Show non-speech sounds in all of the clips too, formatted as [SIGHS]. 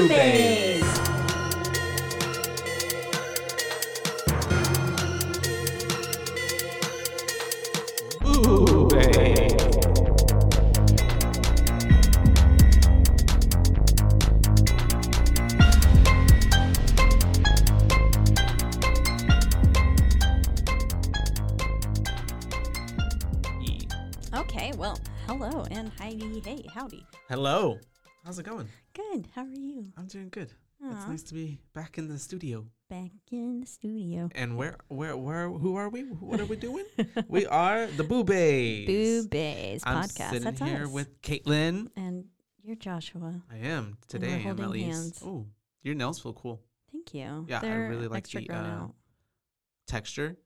Boobies. How's it going? Good. How are you? I'm doing good. It's nice to be back in the studio. Back in the studio. And where, where, where, who are we? What are we doing? [LAUGHS] we are the Boobays. Boobies I'm podcast. sitting That's here us. with Caitlin. and you're Joshua. I am today. I'm holding at least. hands. Oh, your nails feel cool. Thank you. Yeah, They're really like the, uh. Texture.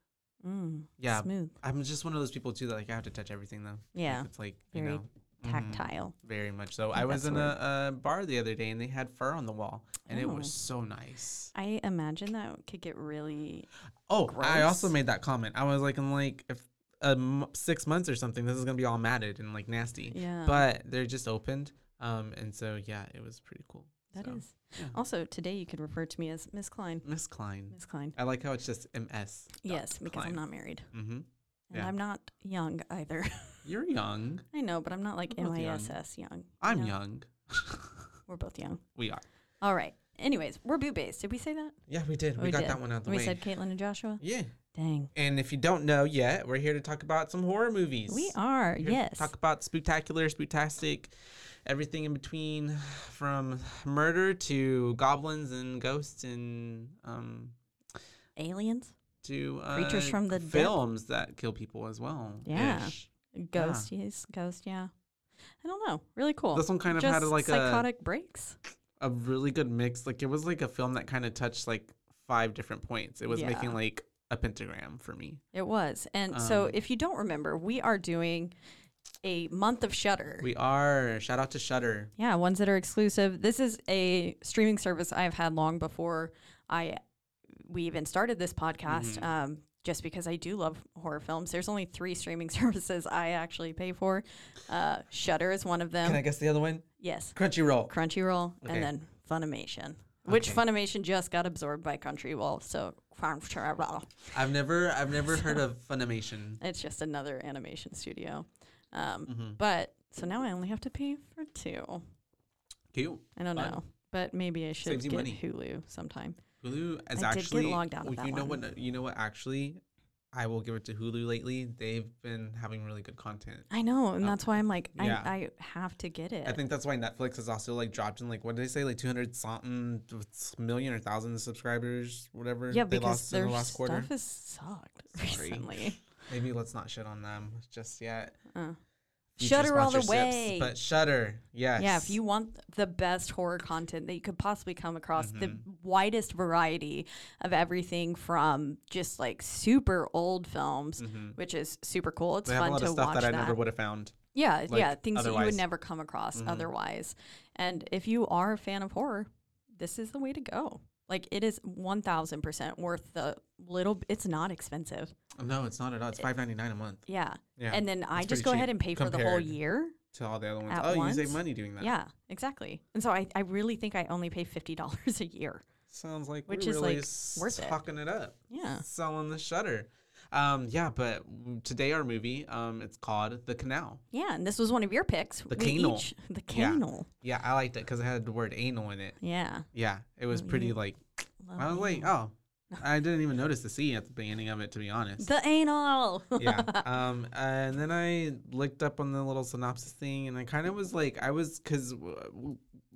Mm, Yeah, Smooth. I'm just one of those people too that like I have to touch everything though. Like, Yeah, it's like you know, mhm, Tactile. very much so. think I was in a, a bar the other day and they had fur on the wall and it Oh. was so nice. I imagine that could get really. Oh, I also made that comment. I was like, in like if um six months or something, this is gonna be all matted and like nasty. Yeah. But they're just opened, um, and so yeah, it was pretty cool. that is. so, yeah. Also, today you could refer to me as Miss Klein. Miss Klein. Miss Klein. I like how it's just MS. Yes, because I'm not married. Mm-hmm. And Yeah. I'm not young either. [LAUGHS] You're young. I know, but I'm not like We're both young. MISS young. I'm know? young. [LAUGHS] We're both young. we are. All right. Anyways, we're boo based. Did we say that? Yeah, we did. We, got did. that one out the we way. said Caitlin and Joshua. yeah. Dang. And if you don't know yet, we're here to talk about some horror movies. We are. Yes. Talk about spectacular, spectastic, everything in between, from murder to goblins and ghosts and um Aliens, to uh, Creatures from the films that kill people as well. Yeah. ish. ghost. Yes, ghost. Yeah. I don't know. Really cool. This one kind of Just had like a, psychotic breaks. a really good mix. Like it was like a film that kind of touched like five different points. It was Yeah. making like a pentagram for me. It was. And so, Um, if you don't remember, we are doing a month of Shudder. We are shout out to Shudder. Yeah, ones that are exclusive. This is a streaming service I've had long before I we even started this podcast. Mhm. Um, just because I do love horror films. There's only three streaming [LAUGHS] services I actually pay for. Uh, Shudder is one of them. Can I guess the other one? yes, Crunchyroll. Crunchyroll, Okay. and then Funimation, which Okay. Funimation just got absorbed by Crunchyroll. So I've never I've never heard of Funimation. [LAUGHS] it's just another animation studio. Um, Mhm. But so now I only have to pay for two. Cute. I don't Fun. know, but maybe I should Saves get. Hulu sometime. Hulu is I did get actually logged out of well, you know one. what you know what actually I will give it to Hulu lately. They've been having really good content. I know, and Um, that's why I'm like, yeah. I, I have to get it. I think that's why Netflix has also like dropped in like what did they say like two hundred something million or thousand subscribers whatever yeah, they because lost in their the last quarter. stuff has sucked Sorry. recently. Maybe let's not shit on them just yet. Uh. Shudder all the way. but Shudder, yes. Yeah, if you want the best horror content that you could possibly come across, the Mhm. widest variety of everything from just like super old films, Mhm. which is super cool. It's they fun to watch that I that. never would have found. Yeah, like, yeah, things that you would never come across Mhm. otherwise. And if you are a fan of horror, this is the way to go. Like it is one thousand percent worth the little. It's not expensive. No, it's not at all. It's five ninety nine a month. Yeah, Yeah, and then I just go ahead and pay for the whole year. to all the other ones. oh, you save money doing that. Yeah, exactly. And so I, I really think I only pay fifty [LAUGHS] dollars a year. sounds like Which is, really like, worth it. talking it up. Yeah. selling the Shudder. Um, yeah, but today our movie, um, it's called The Canal. Yeah, and this was one of your picks. The We canal. each- the canal. Yeah, I liked it because it had the word anal in it. Yeah. Yeah, it was Oh, pretty like love I was like, oh, I didn't even notice the C at the beginning of it to be honest. The anal. yeah. [LAUGHS] Um, and then I looked up on the little synopsis thing, and I kind of was like, I was because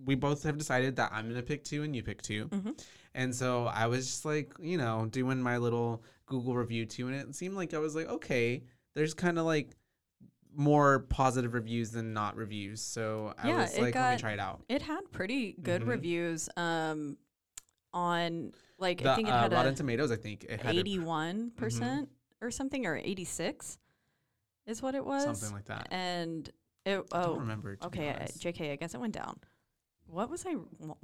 we both have decided that I'm gonna pick two and you pick 2 Mhm. and so I was just like, you know, doing my little Google review too, and it seemed like I was like, okay, there's kind of like more positive reviews than not reviews, so I Yeah, was like, let me got try it out. It had pretty good Mhm. reviews. Um, on like The I think it uh, had Rotten a Tomatoes, I think it had eighty-one percent or something, or eighty-six, is what it was. something like that. and it I don't oh remember. okay. Jk, I guess it went down. What was I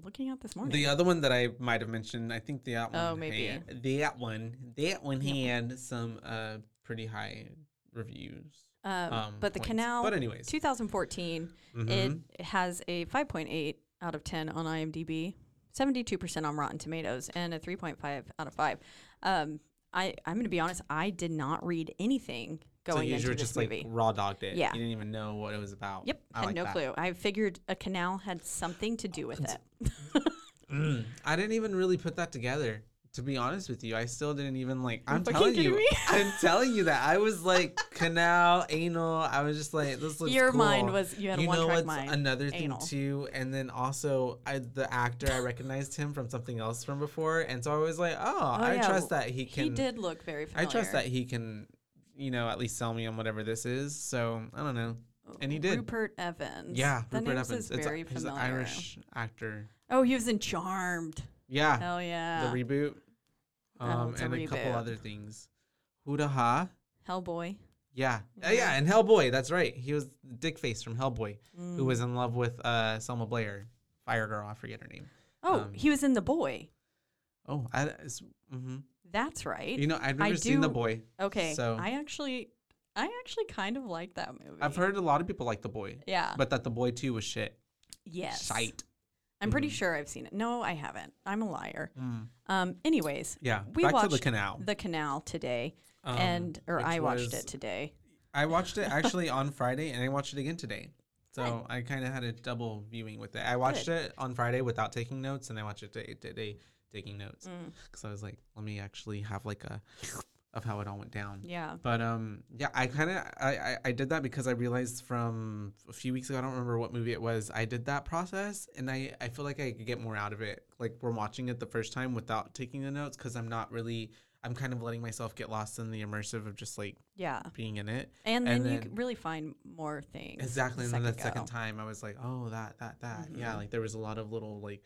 looking at this morning? The other one that I might have mentioned, I think that one. Oh, maybe. had- that one, that one Yeah. had some uh pretty high reviews. um, Um, but the points. canal, But anyways, 2014, mhm. it has a 5.8 out of 10 on IMDb, 72% on Rotten Tomatoes, and a 3.5 out of 5. Um, I I'm gonna be honest, I did not read anything going you into were this just movie. like raw dogged it. Yeah. you didn't even know what it was about. Yep, I had like no that. clue. I figured a canal had something to do with it. [LAUGHS] Mm, I didn't even really put that together. To be honest with you, I still didn't even like. I'm fucking telling you, me? I'm [LAUGHS] telling you that I was like canal, anal. I was just like, this looks Your cool. mind was you had you a one know what's mind. another thing Anal. too and then also I, the actor i recognized him from something else from before and so i was like oh, Oh, i yeah, trust that he can he did look very i trust that he can you know at least sell me on whatever this is so i don't know and he did. Rupert Evans. yeah the rupert evans is it's very a, he's an familiar. irish actor Oh, he was in Charmed. yeah Hell yeah. the reboot Oh, um a and a couple other things huda ha Hellboy. yeah Uh, Mhm. yeah and hellboy that's right he was dickface from hellboy Mm. who was in love with uh selma blair fire girl i forget her name Oh, um, he was in The Boy. Oh, I, mm-hmm. That's right. you know, I've never seen The Boy. okay. so- I actually, I actually kind of like that movie. I've heard a lot of people like The Boy, Yeah. but that The Boy 2 was shit. yes. Shite. I'm pretty Mhm. sure I've seen it. No, I haven't. I'm a liar. Mm. Um. Anyways, Yeah, We back to the canal. The Canal today, Um, and or I watched was- it today. I watched it actually on Friday, and I watched it again today. So I kind of had a double viewing with it. I watched it on Friday without taking notes, and I watched it today, today taking notes Mm, because I was like, let me actually have like a of how it all went down. yeah. But um, yeah, I kind of I, I I did that because I realized from a few weeks ago, I don't remember what movie it was. I did that process, and I I feel like I could get more out of it. Like we're watching it the first time without taking the notes because I'm not really. I'm kind of letting myself get lost in the immersive of just like Yeah. being in it. And then And you then- really find more things. Exactly. And then the second time, I was like, oh, that that that. Yeah, Mhm. like there was a lot of little like,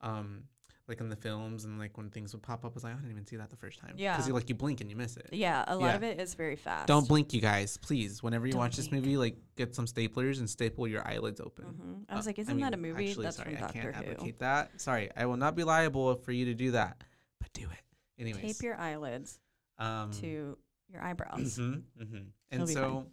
um, like in the films and like when things would pop up, I was like, I didn't even see that the first time. Yeah. Because you like you blink and you miss it. Yeah, a lot Yeah. of it is very fast. Don't blink, you guys, please. Whenever you Don't watch this movie, like get some staplers and staple your eyelids open. Mhm. I was Uh, like, isn't that a mean, movie? Actually, That's sorry, from I Doctor can't Who. advocate that. Sorry, I will not be liable for you to do that, but do it anyways. Tape your eyelids um, to your eyebrows. mhm, mhm. And so,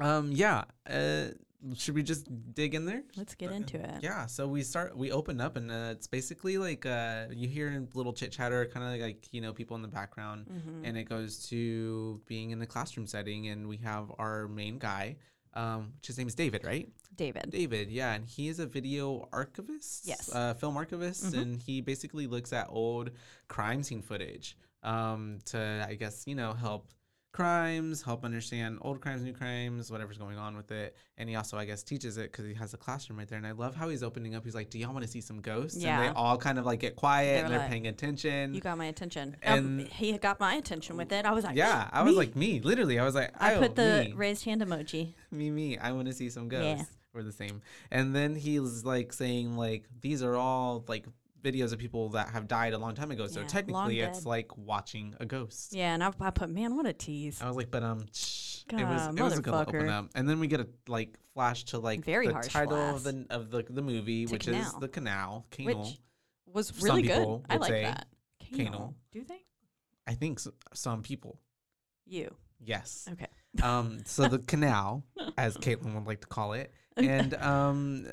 um, yeah. Uh, should we just dig in there? Let's get into it. Yeah, so we start, we open up, and uh, it's basically like uh, you hear little chit chatter, kind of like you know people in the background, Mhm. and it goes to being in the classroom setting, and we have our main guy, um, which his name is David, right? David. David, yeah, and he is a video archivist, Yes. uh, film archivist, Mhm. and he basically looks at old crime scene footage um, to, I guess, you know, help crimes, help understand old crimes, new crimes, whatever's going on with it. And he also, I guess, teaches it because he has a classroom right there. And I love how he's opening up. He's like, "Do y'all want to see some ghosts?" And they all kind of like get quiet They're and they're like, paying attention. You got my attention. Um, And- he got my attention with it. I was like, yeah, I was "Me?" like, me, literally, I was like, I "Oh, put the me." raised hand emoji. me me i want to see some Yeah. ghosts we're the same and then he's like saying like these are all like videos of people that have died a long time ago so Yeah, technically it's like watching a ghost Yeah, and I, I put, man, what a tease. i was like but um shh, it was God, it was a good open up and then we get a like flash to like Very the title of flash. the of the, the movie To which is Canal. the canal canal Which was really good. I like that. Canal. Canal. Do they? i think s some people You. yes Okay. um so the [LAUGHS] canal as [LAUGHS] caitlin would like to call it and um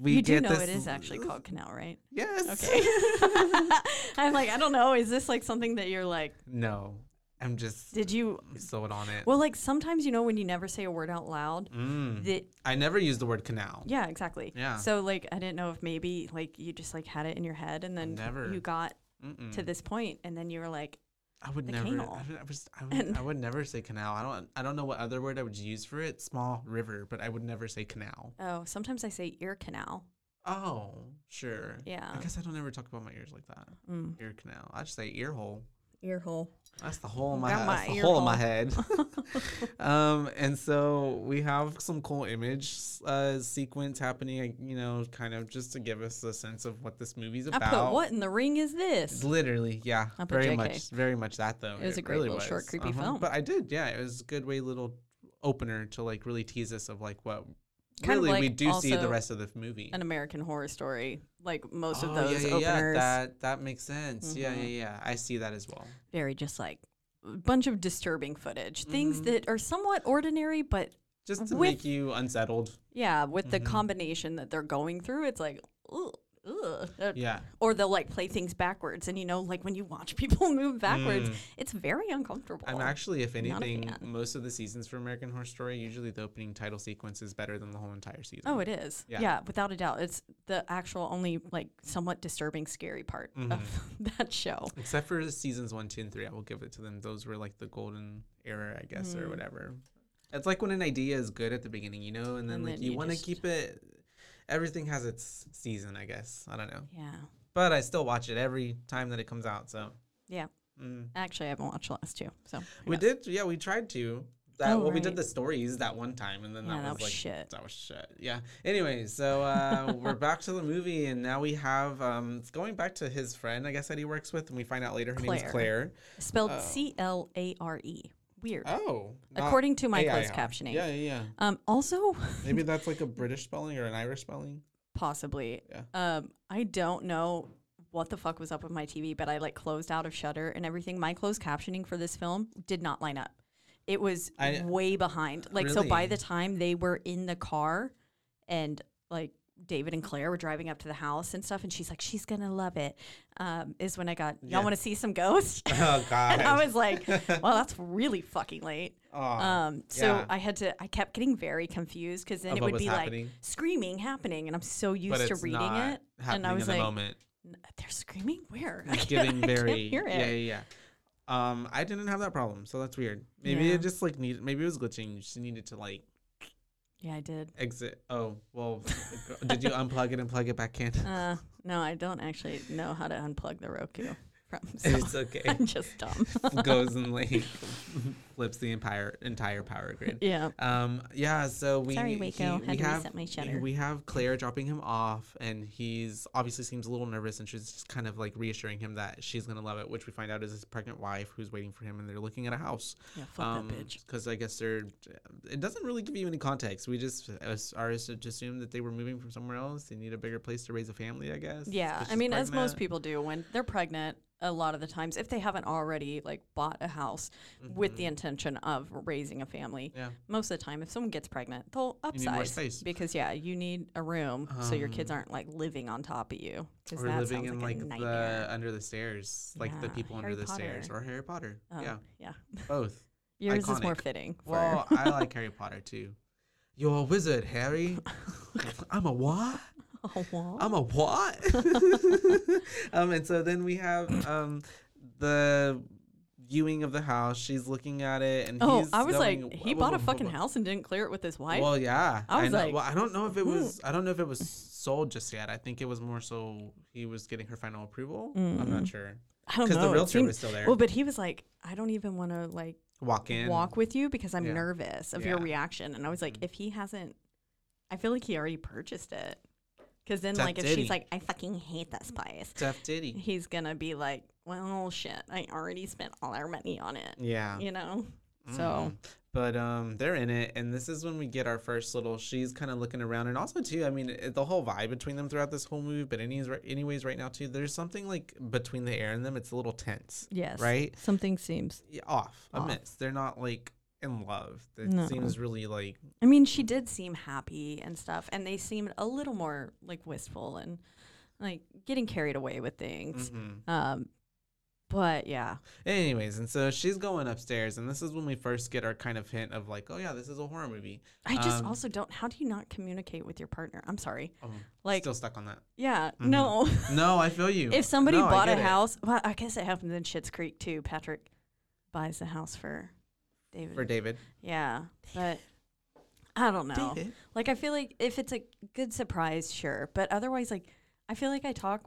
we you do know it is actually called canal, right? Yes. Okay. [LAUGHS] I'm like, I don't know. Is this like something that you're like, no, I'm just did you? sold on it. Well, like sometimes you know when you never say a word out loud. mm. That I never use the word canal. yeah, exactly. Yeah. So like I didn't know if maybe like you just like had it in your head and then Never. you got Mm-mm. to this point and then you were like, I would the never. canal. I would, I, was, I, would, I would never say canal. I don't. I don't know what other word I would use for it. Small river, but I would never say canal. oh, sometimes I say ear canal. Oh, sure. Yeah. I guess I don't ever talk about my ears like that. Mm. Ear canal. I just say ear hole. Ear hole. That's the hole in my, Got my That's the hole in my head. [LAUGHS] [LAUGHS] um, and so we have some cool image uh, sequence happening. You know, kind of just to give us a sense of what this movie's about. I put what in the ring is this? Literally, yeah, very JK. much, very much that though. It was a great little short, creepy film. But I did, yeah, it was a good way little opener to like really tease us of like what Kind of really we do see the rest of the movie. An American Horror Story, like most of Oh, those yeah, yeah, yeah, that that makes sense. Yeah, yeah, Mhm. yeah. I see that as well. very just like a bunch of disturbing footage, things Mhm. that are somewhat ordinary, but Just to With- make you unsettled. yeah, with the Mhm. combination that they're going through, it's like, ugh, ugh. Yeah. Or they'll like play things backwards, and you know, like when you watch [LAUGHS] people move backwards, Mm. it's very uncomfortable. I'm actually, if anything, most of the seasons for American Horror Story, usually the opening title sequence is better than the whole entire season. Oh, it is. Yeah. Yeah. without a doubt. It's the actual only like somewhat disturbing, scary part of Mm-hmm. [LAUGHS] that show. Except for seasons one, two, and three, I will give it to them. Those were like the golden era, I guess, or Mm. whatever. It's like when an idea is good at the beginning, you know, and then And like then you, you want to keep it. Everything has its season, I guess. I don't know, Yeah. but I still watch it every time that it comes out. So Yeah. mm. Actually, I haven't watched the last two. So we did, yeah, we tried to. That, Oh, well, we did the stories that one time, and then Yeah, that, that was was like shit. That was shit. Yeah. Anyway, so uh, [LAUGHS] we're back to the movie, and now we have um, it's going back to his friend, I guess that he works with, and we find out later her name is Claire. Spelled Oh. C L A R E. Weird. Oh, According to my AI, closed captioning. Yeah, yeah, yeah. Um, also, [LAUGHS] Maybe that's like a British spelling or an Irish spelling. possibly. Yeah. Um, I don't know what the fuck was up with my TV, but I like closed out of Shudder and everything. My closed captioning for this film did not line up. It was I- way behind. Like so by the time they were in the car and like David and Claire were driving up to the house and stuff and she's like, She's gonna love it. Um, is when I got y'all Yeah. wanna see some ghosts? [LAUGHS] Oh God. [LAUGHS] and I was like, [LAUGHS] Well, that's really fucking late. Aw, Um, so yeah. I had to, I kept getting very confused because then Of it would be happening. like screaming happening, and I'm so used to reading it, and I was in like, the moment. "They're screaming where?" It's giving very hear it. yeah, yeah, yeah. Um, I didn't have that problem, so that's weird. Maybe Yeah. it just like needed. Maybe it was glitching. You just needed to like Yeah, I did. exit. Oh, well, did you unplug it and plug it back in? [LAUGHS] Uh, no, I don't actually know how to unplug the Roku from. So it's okay. [LAUGHS] I'm just dumb. Goes and like [LAUGHS] flips the entire entire power grid. [LAUGHS] yeah. Um, yeah, so we Sorry, Waco. he- we have my shutter. we have Claire dropping him off, and he's obviously seems a little nervous, and she's just kind of like reassuring him that she's gonna love it, which we find out is his pregnant wife who's waiting for him, and they're looking at a house. Yeah. Fuck that bitch. Because I guess they're. It doesn't really give you any context. We just as- are to assume that they were moving from somewhere else. They need a bigger place to raise a family, I guess. Yeah. I mean, as most people do when they're pregnant, a lot of the times, if they haven't already like bought a house with the intention of raising a family. Yeah. most of the time, if someone gets pregnant, they'll upsize because yeah, you need a room so your kids Um, aren't like living on top of you. Or that living in like, like the under the stairs, like the people Harry under the stairs, or Harry Potter. Oh, yeah, yeah. both. [LAUGHS] Yours is more fitting. Well, [LAUGHS] I like Harry Potter too. You're a wizard, Harry. [LAUGHS] I'm a what? oh, wow. I'm a what? um, and so then we have um, the viewing of the house. She's looking at it, and oh, he's I was going, like, he bought a fucking house and didn't clear it with his wife. Well, yeah, I was know. like, well, I don't know if it hmm. was. I don't know if it was sold just yet. I think it was more so he was getting her final approval. I'm not Mm. sure I don't know. because the realtor seemed- was still there. well, but he was like, I don't even want to like walk in, walk with you because I'm Yeah. nervous of your reaction. And I was like, Mhm. if he hasn't, I feel like he already purchased it. Because then, Tough like, if ditty. she's like, I fucking hate this place, Tough titty. he's gonna be like, well, shit, I already spent all our money on it. Yeah. You know? So, Mhm. but um, they're in it, and this is when we get our first little. She's kind of looking around, and also too. I mean, it, the whole vibe between them throughout this whole movie. But anyways, right, anyways, right now too, there's something like between the air and them. It's a little tense, yes. right? Something seems. Yeah, off, Off. amiss. They're not like in love. It No. seems really like I mean, she did seem happy and stuff, and they seemed a little more like wistful and like getting carried away with things. mhm. Um, but yeah, Anyways, and so she's going upstairs, and this is when we first get our kind of hint of like, oh yeah, this is a horror movie. I just Um, also don't. How do you not communicate with your partner? I'm sorry. Oh, Like, still stuck on that. yeah, Mhm. no. No, I [LAUGHS] feel you. if somebody No, bought a get it. house, well, I guess it happens in Schitt's Creek too. Patrick buys a house for David. for David, yeah, but I don't know. David. Like I feel like if it's a good surprise, sure, but otherwise, like I feel like I talk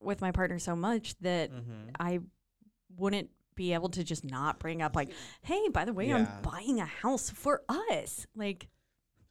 with my partner so much that Mm-hmm. I wouldn't be able to just not bring up like, hey, by the way, Yeah. I'm buying a house for us. Like,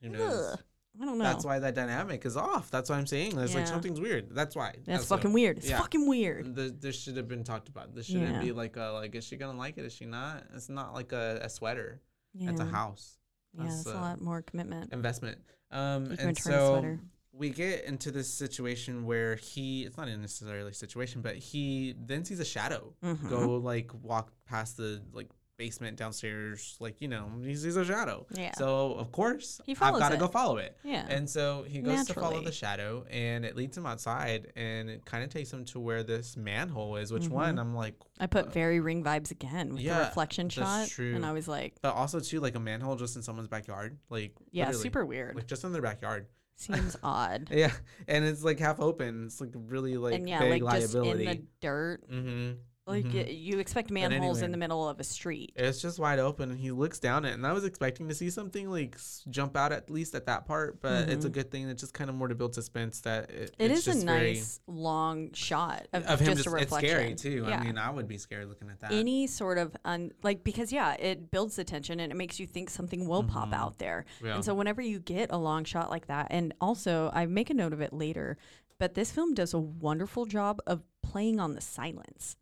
Who knows? ugh, I don't know. That's why that dynamic is off. That's what I'm saying. There's like something's weird. That's why. That's, fucking weird. It's yeah. fucking weird. The, this should have been talked about. This shouldn't Yeah. be like a like. Is she gonna like it? Is she not? It's not like a, a sweater. Yeah. It's a house Yeah, That's, it's a lot more commitment. investment. Um, You can and return a so sweater. We get into this situation where he. It's not necessarily a situation, but he then sees a shadow Mhm. go like walk past the like basement downstairs. Like you know he sees a shadow. Yeah. So of course He I've got to go follow it. Yeah. And so he goes to follow the shadow, and it leads him outside, and it kind of takes him to where this manhole is. Which Mhm. one? I'm like, I put very ring vibes again with the yeah, reflection that's shot, true. and I was like, but also too like a manhole just in someone's backyard, like yeah, super weird. like just in their backyard. Seems [LAUGHS] odd. Yeah, and it's like half open. It's like really like and yeah, big like just in the dirt. mm-hmm. Like y- you expect manholes in the middle of a street. It's just wide open, and he looks down it, and I was expecting to see something like jump out at least at that part, but it's a Mhm. good thing. It's just kind of more to build suspense. That it, It it's is a just very- nice long shot of, of him just, just, a it's scary too. Yeah. I mean, I would be scared looking at that. any sort of un like because yeah, it builds the tension and it makes you think something will pop Mhm. out there. Yeah. And so whenever you get a long shot like that, and also I make a note of it later, but this film does a wonderful job of playing on the silence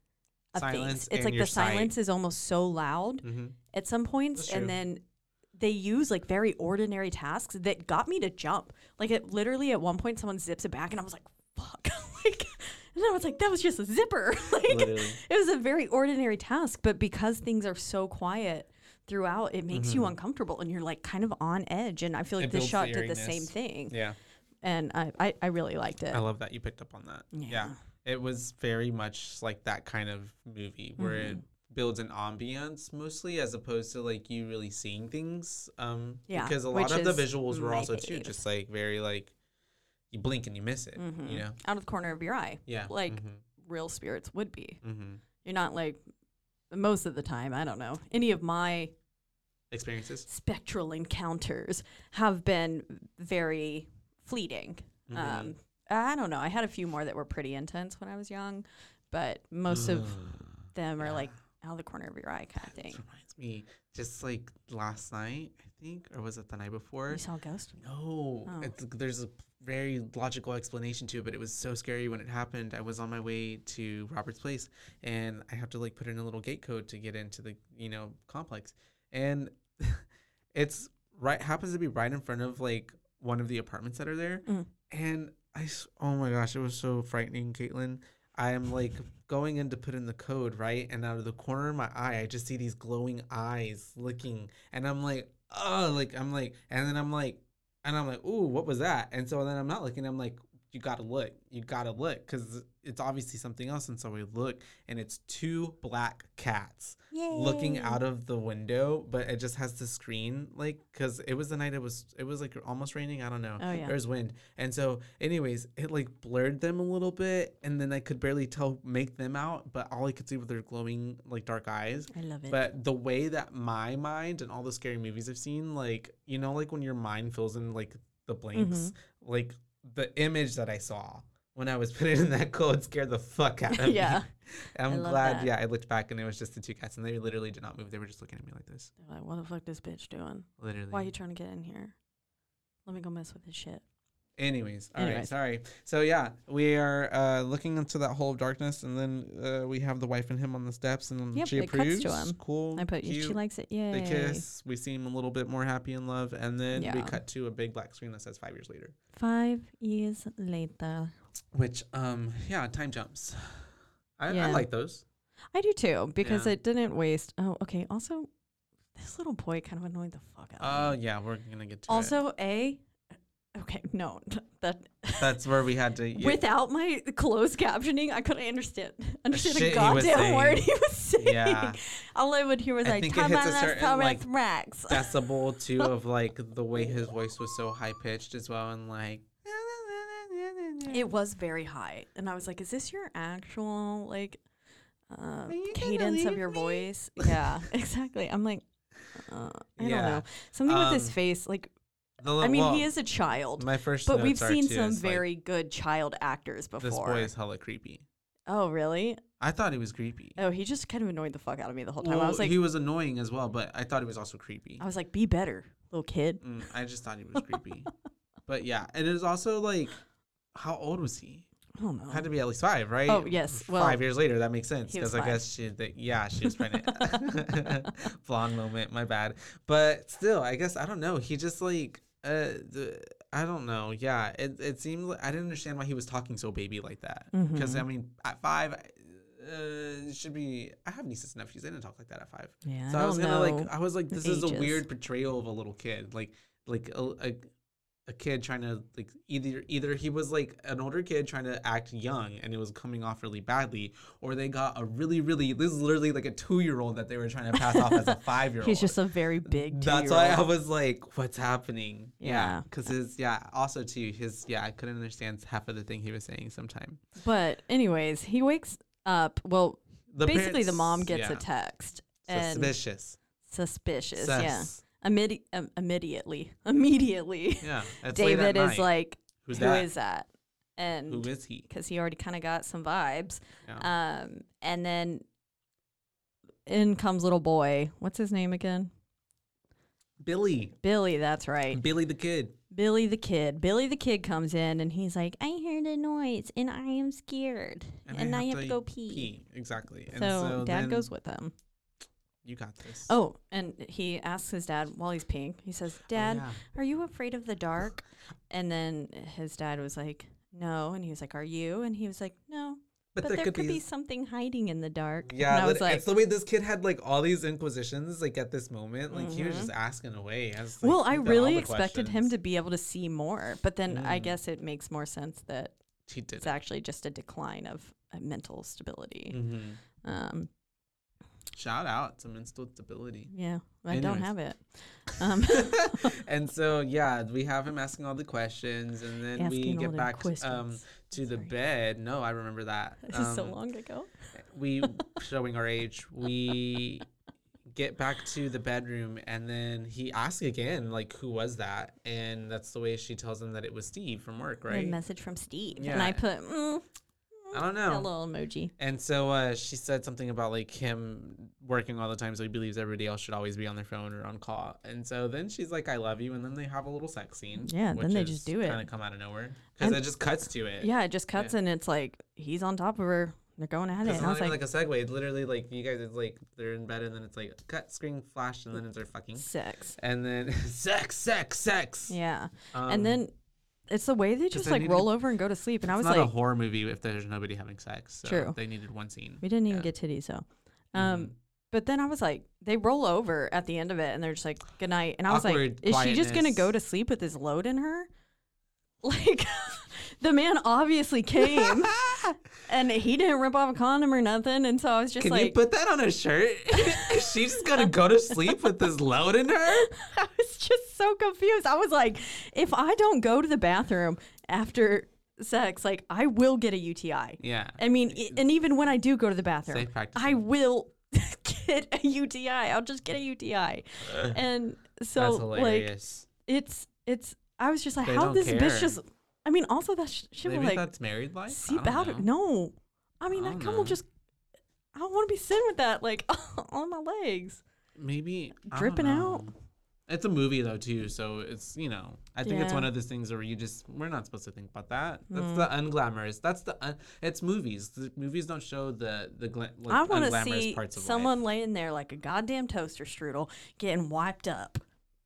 of Silence things. It's like the silence is almost so loud mm-hmm. at some points, and then they use like very ordinary tasks that got me to jump. Like it literally at one point someone zips it back, and I was like, "Fuck!" [LAUGHS] like, and I was like, "That was just a zipper." [LAUGHS] like Literally. it was a very ordinary task, but because things are so quiet throughout, it makes you Mhm. uncomfortable, and you're like kind of on edge. And I feel like It this shot the did the same thing, Yeah, and I, I I really liked it. I love that you picked up on that. Yeah. Yeah. It was very much like that kind of movie where it builds an ambiance mostly as opposed to like you really seeing things. Um Yeah, because a which lot of the visuals were also too just like very like you blink and you miss it, Mhm. you know. out of the corner of your eye, Yeah. like mhm, real spirits would be. mhm. You're not like most of the time. I don't know any of my experiences. spectral encounters have been very fleeting. Mhm. Um, I don't know. I had a few more that were pretty intense when I was young, but most of them are Yeah. like out of the corner of your eye kind of thing. Reminds me just like last night, I think, or was it the night before? You saw a ghost? No, Oh. it's, there's a very logical explanation to it, but it was so scary when it happened. I was on my way to Robert's Place, and I have to like put in a little gate code to get into the you know complex, and [LAUGHS] it's right happens to be right in front of like one of the apartments that are there, Mm. and I oh my gosh, it was so frightening, Caitlin. I am like going in to put in the code, right? And out of the corner of my eye, I just see these glowing eyes looking. And I'm like, oh, like, I'm like, and then I'm like, and I'm like, ooh, what was that? And so then I'm not looking. I'm like, you gotta look. You gotta look because it's obviously something else. And so we look, and it's two black cats looking out of the window, but it just has the screen like because it was the night it was it was like almost raining. I don't know. Oh, yeah. There's wind, and so anyways, it like blurred them a little bit, and then I could barely tell make them out, but all I could see were their glowing like dark eyes. I love it. But the way that my mind and all the scary movies I've seen, like you know, like when your mind fills in like the blanks, Mm-hmm. like the image that I saw when I was [LAUGHS] putting in that code scared the fuck out of me. Yeah. me. [LAUGHS] I'm glad. that. Yeah, I looked back and it was just the two cats, and they literally did not move. They were just looking at me like this, They're like, what the fuck this bitch doing? literally. Why are you trying to get in here? Let me go mess with his shit. Anyways, all right, Anyways. sorry. So yeah, we are uh, looking into that hole of darkness, and then uh, we have the wife and him on the steps, and Yep, she it cuts approves. to 'em. Cool. I put you. She likes it. Yeah. They kiss. We seem a little bit more happy in love, and then we cut to a big black screen that says five years later. Five years later. Which, um, yeah, time jumps. I, I like those. I do too because Yeah. it didn't waste. Oh, okay. Also, this little boy kind of annoyed the fuck out Oh of me. yeah, we're gonna get to it. Also, a. Okay, no, [LAUGHS] that That's where we had to. [LAUGHS] yeah, without my closed captioning, I couldn't understand understand a he goddamn word he was [LAUGHS] saying. Yeah. All I would hear was I like, think it "Come hits a certain, like, Rex." decibel too of like the way his voice was so high pitched as well, and like. It was very high, and I was like, "Is this your actual like uh, you cadence of your me? voice?" [LAUGHS] Yeah, exactly. I'm like, uh, I don't know, something with his Um, face. Like, The I mean, well, he is a child, My first, but we've seen some is, like, very good child actors before. This boy is hella creepy. oh, really? I thought he was creepy. Oh, he just kind of annoyed the fuck out of me the whole time. I was like, he was annoying as well, but I thought he was also creepy. I was like, be better, little kid. Mm, I just thought he was creepy. [LAUGHS] But yeah, and it was also like, how old was he? I don't know. Had to be at least five, right? Oh, yes. Well, five years later, that makes sense because I guess she, the, yeah, she was pregnant. [LAUGHS] Blonde moment, my bad. But still, I guess I don't know. He just like, uh, the, I don't know. Yeah, it it seemed like I didn't understand why he was talking so baby like that. Because I Mhm. mean, at five, uh, it should be. I have nieces and nephews. They didn't talk like that at five. Yeah, So I, I, was gonna know. like, I was like, this is a weird portrayal of a little kid, like like a, a a kid trying to like either either he was like an older kid trying to act young and it was coming off really badly, or they got a really really this is literally like a two year old that they were trying to pass off as a [LAUGHS] five year old. He's just a very big. That's why I was like, "What's happening?" Yeah. because his yeah. Also, too, his yeah, I couldn't understand half of the thing he was saying. Sometime But anyways, he wakes up. Well, the basically, the mom gets yeah, a text and suspicious. suspicious. Yeah, Sus. Immedi- um, immediately, [LAUGHS] immediately. Yeah, it's late at David is night. like, "Who's "Who that? is that?" And Who is he?" because he already kind of got some vibes. Yeah. Um, and then in comes little boy. What's his name again? Billy, Billy. That's right. Billy the kid. Billy the kid. Billy the kid comes in and he's like, I heard a noise and I am scared and, I, have to go pee. pee. Exactly. And So, so dad goes with him. You got this. Oh, and he asks his dad while he's peeing. He says, Oh, "Dad, yeah. are you afraid of the dark?" [LAUGHS] And then his dad was like, "No." And he was like, "Are you?" And he was like, "No." But, there, could, be, something hiding in the dark. Yeah, and I was like, it's the way this kid had like all these inquisitions like at this moment. Like he was Mhm. just asking away. I was like, "Well, I "You got all really expected him to be able to see more." But then I Mm. guess it makes more sense that He did. it's actually just a decline of uh, mental stability. hmm Um, Shout out to mental stability. yeah, I don't have it. [LAUGHS] Um, [LAUGHS] and so yeah, we have him asking all the questions, and then we asking all get back um to the bed. No, I remember that. [LAUGHS] This is so Um, long ago. we showing our age we get back to the bedroom and then he asks again like who was that and that's the way she tells him that it was steve from work A right message from Steve, and I put. Mm, I don't know. A little emoji. and so uh, she said something about like him working all the time so he believes everybody else should always be on their phone or on call and so then she's like i love you and then they have a little sex scene Yeah, then they just do it. kind of come out of nowhere because it just cuts to it Yeah, it just cuts and it's like he's on top of her. They're going at it. It's not even like, like, a segue. It's literally like you guys. It's like they're in bed, and then it's like cut, screen, flash, and then it's they're fucking, sex. and then [LAUGHS] sex, sex, sex. Yeah. Um, and then it's the way they just they like roll over and go to sleep. And I it's was not a horror movie if there's nobody having sex. So True. They needed one scene. we didn't even yeah. get titties though. Um, Mhm. But then I was like, they roll over at the end of it and they're just like, good night. And I was Awkward like, is she just going to go to sleep with this load in her? [LAUGHS] Like, [LAUGHS] the man obviously came [LAUGHS] and he didn't rip off a condom or nothing. And so I was just Can like, you put that on a shirt? [LAUGHS] She's just gonna go to sleep with this load in her? [LAUGHS] I was just so confused. I was like, if I don't go to the bathroom after sex, like I will get a UTI. Yeah. I mean, i- and even when I do go to the bathroom, I will [LAUGHS] get a UTI. I'll just get a UTI. And so like it's it's I was just like, They how this care. bitch just I mean, also that sh- shit will like that's married life. Seep out of no. I mean I that don't cum will know. just I don't want to be sitting with that like [LAUGHS] on my legs. Maybe I don't Dripping out? It's a movie though too, so it's you know I think it's Yeah. one of those things where you just we're not supposed to think about that. That's Mm. the unglamorous. That's the un, it's movies. The movies don't show the the gla- like, I want to unglamorous see parts of someone life. laying there like a goddamn toaster strudel getting wiped up.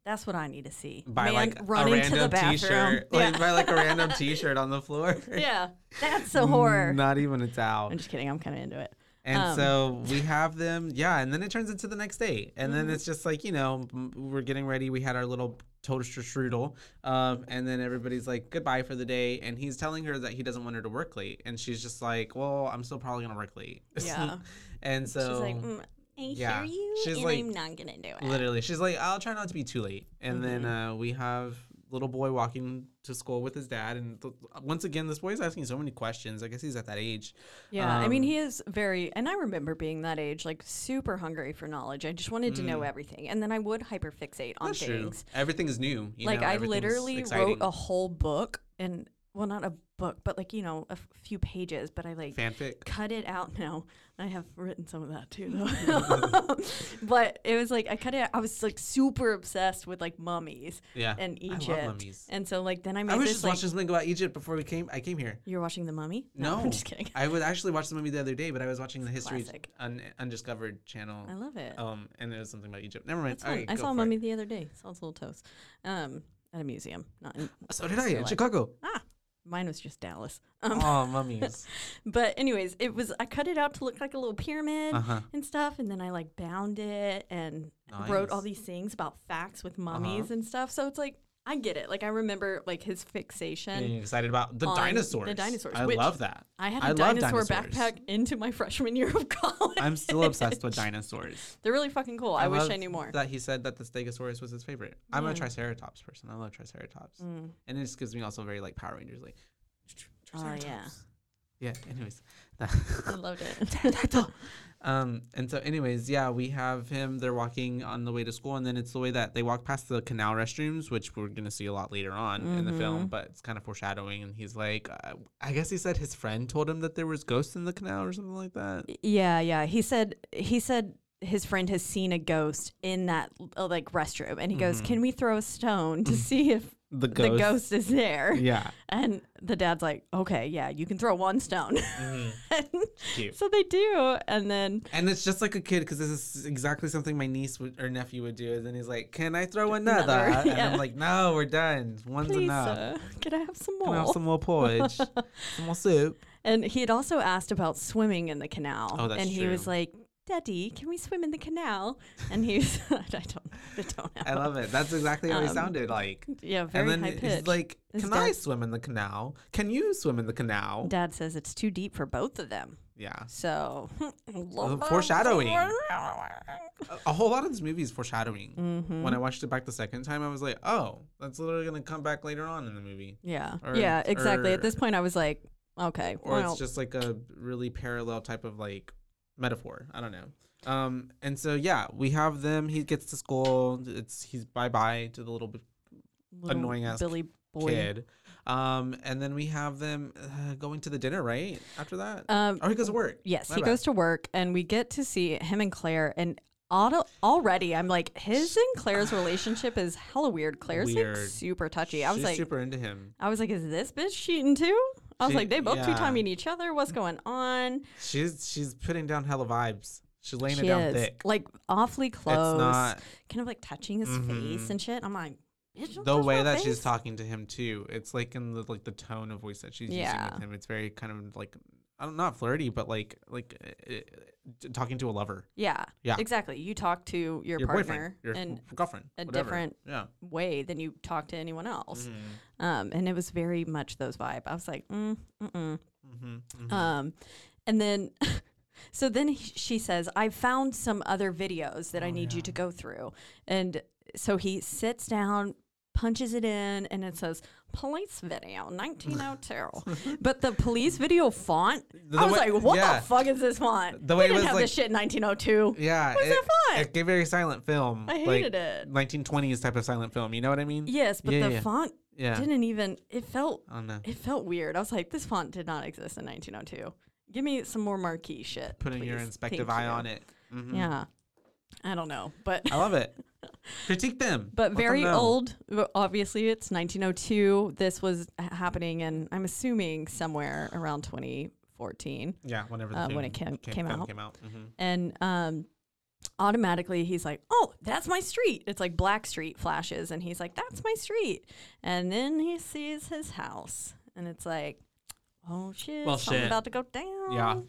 That's what I need to see. by Man like running a random to the bathroom. t-shirt, [LAUGHS] Yeah. like by like a random [LAUGHS] t-shirt on the floor. yeah, that's a horror. Not even a towel. I'm just kidding. I'm kind of into it. And Um, so we have them, yeah, and then it turns into the next day, and Mm-hmm. then it's just like you know we're getting ready. We had our little toaster strudel, um, and then everybody's like goodbye for the day, and he's telling her that he doesn't want her to work late, and she's just like, well, I'm still probably gonna work late. [LAUGHS] Yeah. and so She's like, mm, I yeah, hear you, she's and like- I'm not gonna do it. literally, she's like, I'll try not to be too late, and then Mm-hmm. uh, we have little boy walking to school with his dad, and th- once again, this boy's asking so many questions. I guess he's at that age. Yeah, I mean, Um, he is very, and I remember being that age, like super hungry for knowledge. I just wanted to know everything, and then I would hyperfixate on Mm. That's true. things. Everything is new. you like know, I literally exciting. wrote a whole book, and well, not a book, but like you know, a f- few pages. But I like fanfic. cut it out [LAUGHS] now. I have written some of that too, though. [LAUGHS] [LAUGHS] but it was like I cut it. I was like super obsessed with like mummies Yeah, and Egypt. I love mummies. and so like then I made I was this just like. watching something about Egypt before we came. I came here. You're watching the Mummy? No, I'm just kidding. I would actually watch the movie the other day, but I was watching the History un- Undiscovered channel. I love it. Um, and there was something about Egypt. Never mind. I saw a mummy it. the other day. Saw its a little toes, um, at a museum. Not in, So did I in. Chicago. Ah, mine was just Dallas. [LAUGHS] Um, oh, mummies. [LAUGHS] but anyways, it was. I cut it out to look like a little pyramid Uh huh. and stuff, and then I like bound it and wrote all these things about facts with mummies and stuff. So it's like I get it. Like I remember like his fixation. Getting excited about the on the dinosaurs. dinosaurs, I love that. I had I a love dinosaur dinosaurs. backpack into my [LAUGHS] freshman year of college. I'm still obsessed with dinosaurs. [LAUGHS] They're really fucking cool. I, wish I knew more. That he said that the Stegosaurus was his favorite. I'm a Triceratops person. I love Triceratops, Mm. and it just gives me also very like Power Rangers like. Oh, yeah. Triceratops. Yeah. Anyways. [LAUGHS] I loved it. Um, and so, anyways, yeah, we have him. They're walking on the way to school, and then it's the way that they walk past the canal restrooms, which we're gonna see a lot later on in the film. But it's kind of foreshadowing, and he's like, uh, I guess he said his friend told him that there was ghosts in the canal or something like that. Yeah, yeah. He said he said his friend has seen a ghost in that uh, like restroom, and he goes, "Can we throw a stone to [LAUGHS] see if The the ghost. ghost is there?" Yeah. [LAUGHS] And the dad's like, "Okay, yeah, you can throw one stone." [LAUGHS] Cute. so they do, and then And it's just like a kid because this is exactly something my niece would, or nephew would do. And then he's like, "Can I throw another?" Another, [LAUGHS] And. I'm like, "No, we're done. One's please, enough. uh, can I have some more? Can I have some more porridge, some more soup?" and he had also asked about swimming in the canal, Oh, that's and he was like. Daddy, can we swim in the canal? And he was, [LAUGHS] I don't, I don't know. I love it. That's exactly how he Um, sounded like. Yeah, very and high then pitched. he's like, His "Can I swim in the canal? Can you swim in the canal?" Dad says it's too deep for both of them. yeah, So foreshadowing. [LAUGHS] a, whole lot of this movie is foreshadowing. Mm-hmm. When I watched it back the second time, I was like, "Oh, that's literally gonna come back later on in the movie." Yeah. Or- yeah, exactly. At this point, I was like, okay. or well, it's just like a really parallel type of like metaphor. I don't know. Um, and so yeah, we have them. He gets to school. It's he's bye bye to the little little annoying ass Billy boy. kid. Um, and then we have them uh, going to the dinner right after that. Um, or he goes to work. yes, My he bad. goes to work, and we get to see him and Claire. And auto- already, I'm like, his and Claire's relationship is hella weird. Claire's Weird. like super touchy. I was She's like, super into him. I was like, is this bitch cheating too? I was She- like, they both two timing each other. What's going on? She's she's putting down hella vibes. She's laying She it down is thick. like awfully close, It's not kind of like touching his face Mhm. and shit. I'm like, the way that she's talking to him too. It's like in the like the tone of voice that she's using with him. It's very kind of like I don't not flirty, but like like uh, uh, talking to a lover, Yeah, Yeah. exactly. You talk to your, your partner your and girlfriend, a whatever. different Yeah. way than you talk to anyone else. Mhm. Um, and it was very much those vibe. I was like, mm, mm-mm. Mhm. Mhm. Um, and then, [LAUGHS] so then he, she says, I found some other videos that I Oh, need you yeah. to go through. And so he sits down, punches it in, and it says, police video [LAUGHS] 1902 but the police [LAUGHS] video font The i was way- like what yeah. the fuck is this font The way it didn't was, have like- this shit in 1902 yeah, What's it, that font? it gave very silent film. I like hated it. 1920s type of silent film. You know what I mean? yes but Yeah, the yeah. font didn't even it felt don't know. it felt weird i was like this font did not exist in 1902 give me some more marquee shit Putting your inspective Thank eye you. on it. Mhm. Yeah. I don't know, but I love it. [LAUGHS] Critique them. but Let very know. old. Obviously, it's 1902. This was happening, and I'm assuming somewhere around 2014. Yeah, whenever the uh, when it came- came film out. Came out. Mhm. And um, automatically, he's like, "Oh, that's my street." It's like Black Street flashes, and he's like, "That's my street." And then he sees his house, and it's like, "Oh shit, Well, something shit. about to go down." Yeah.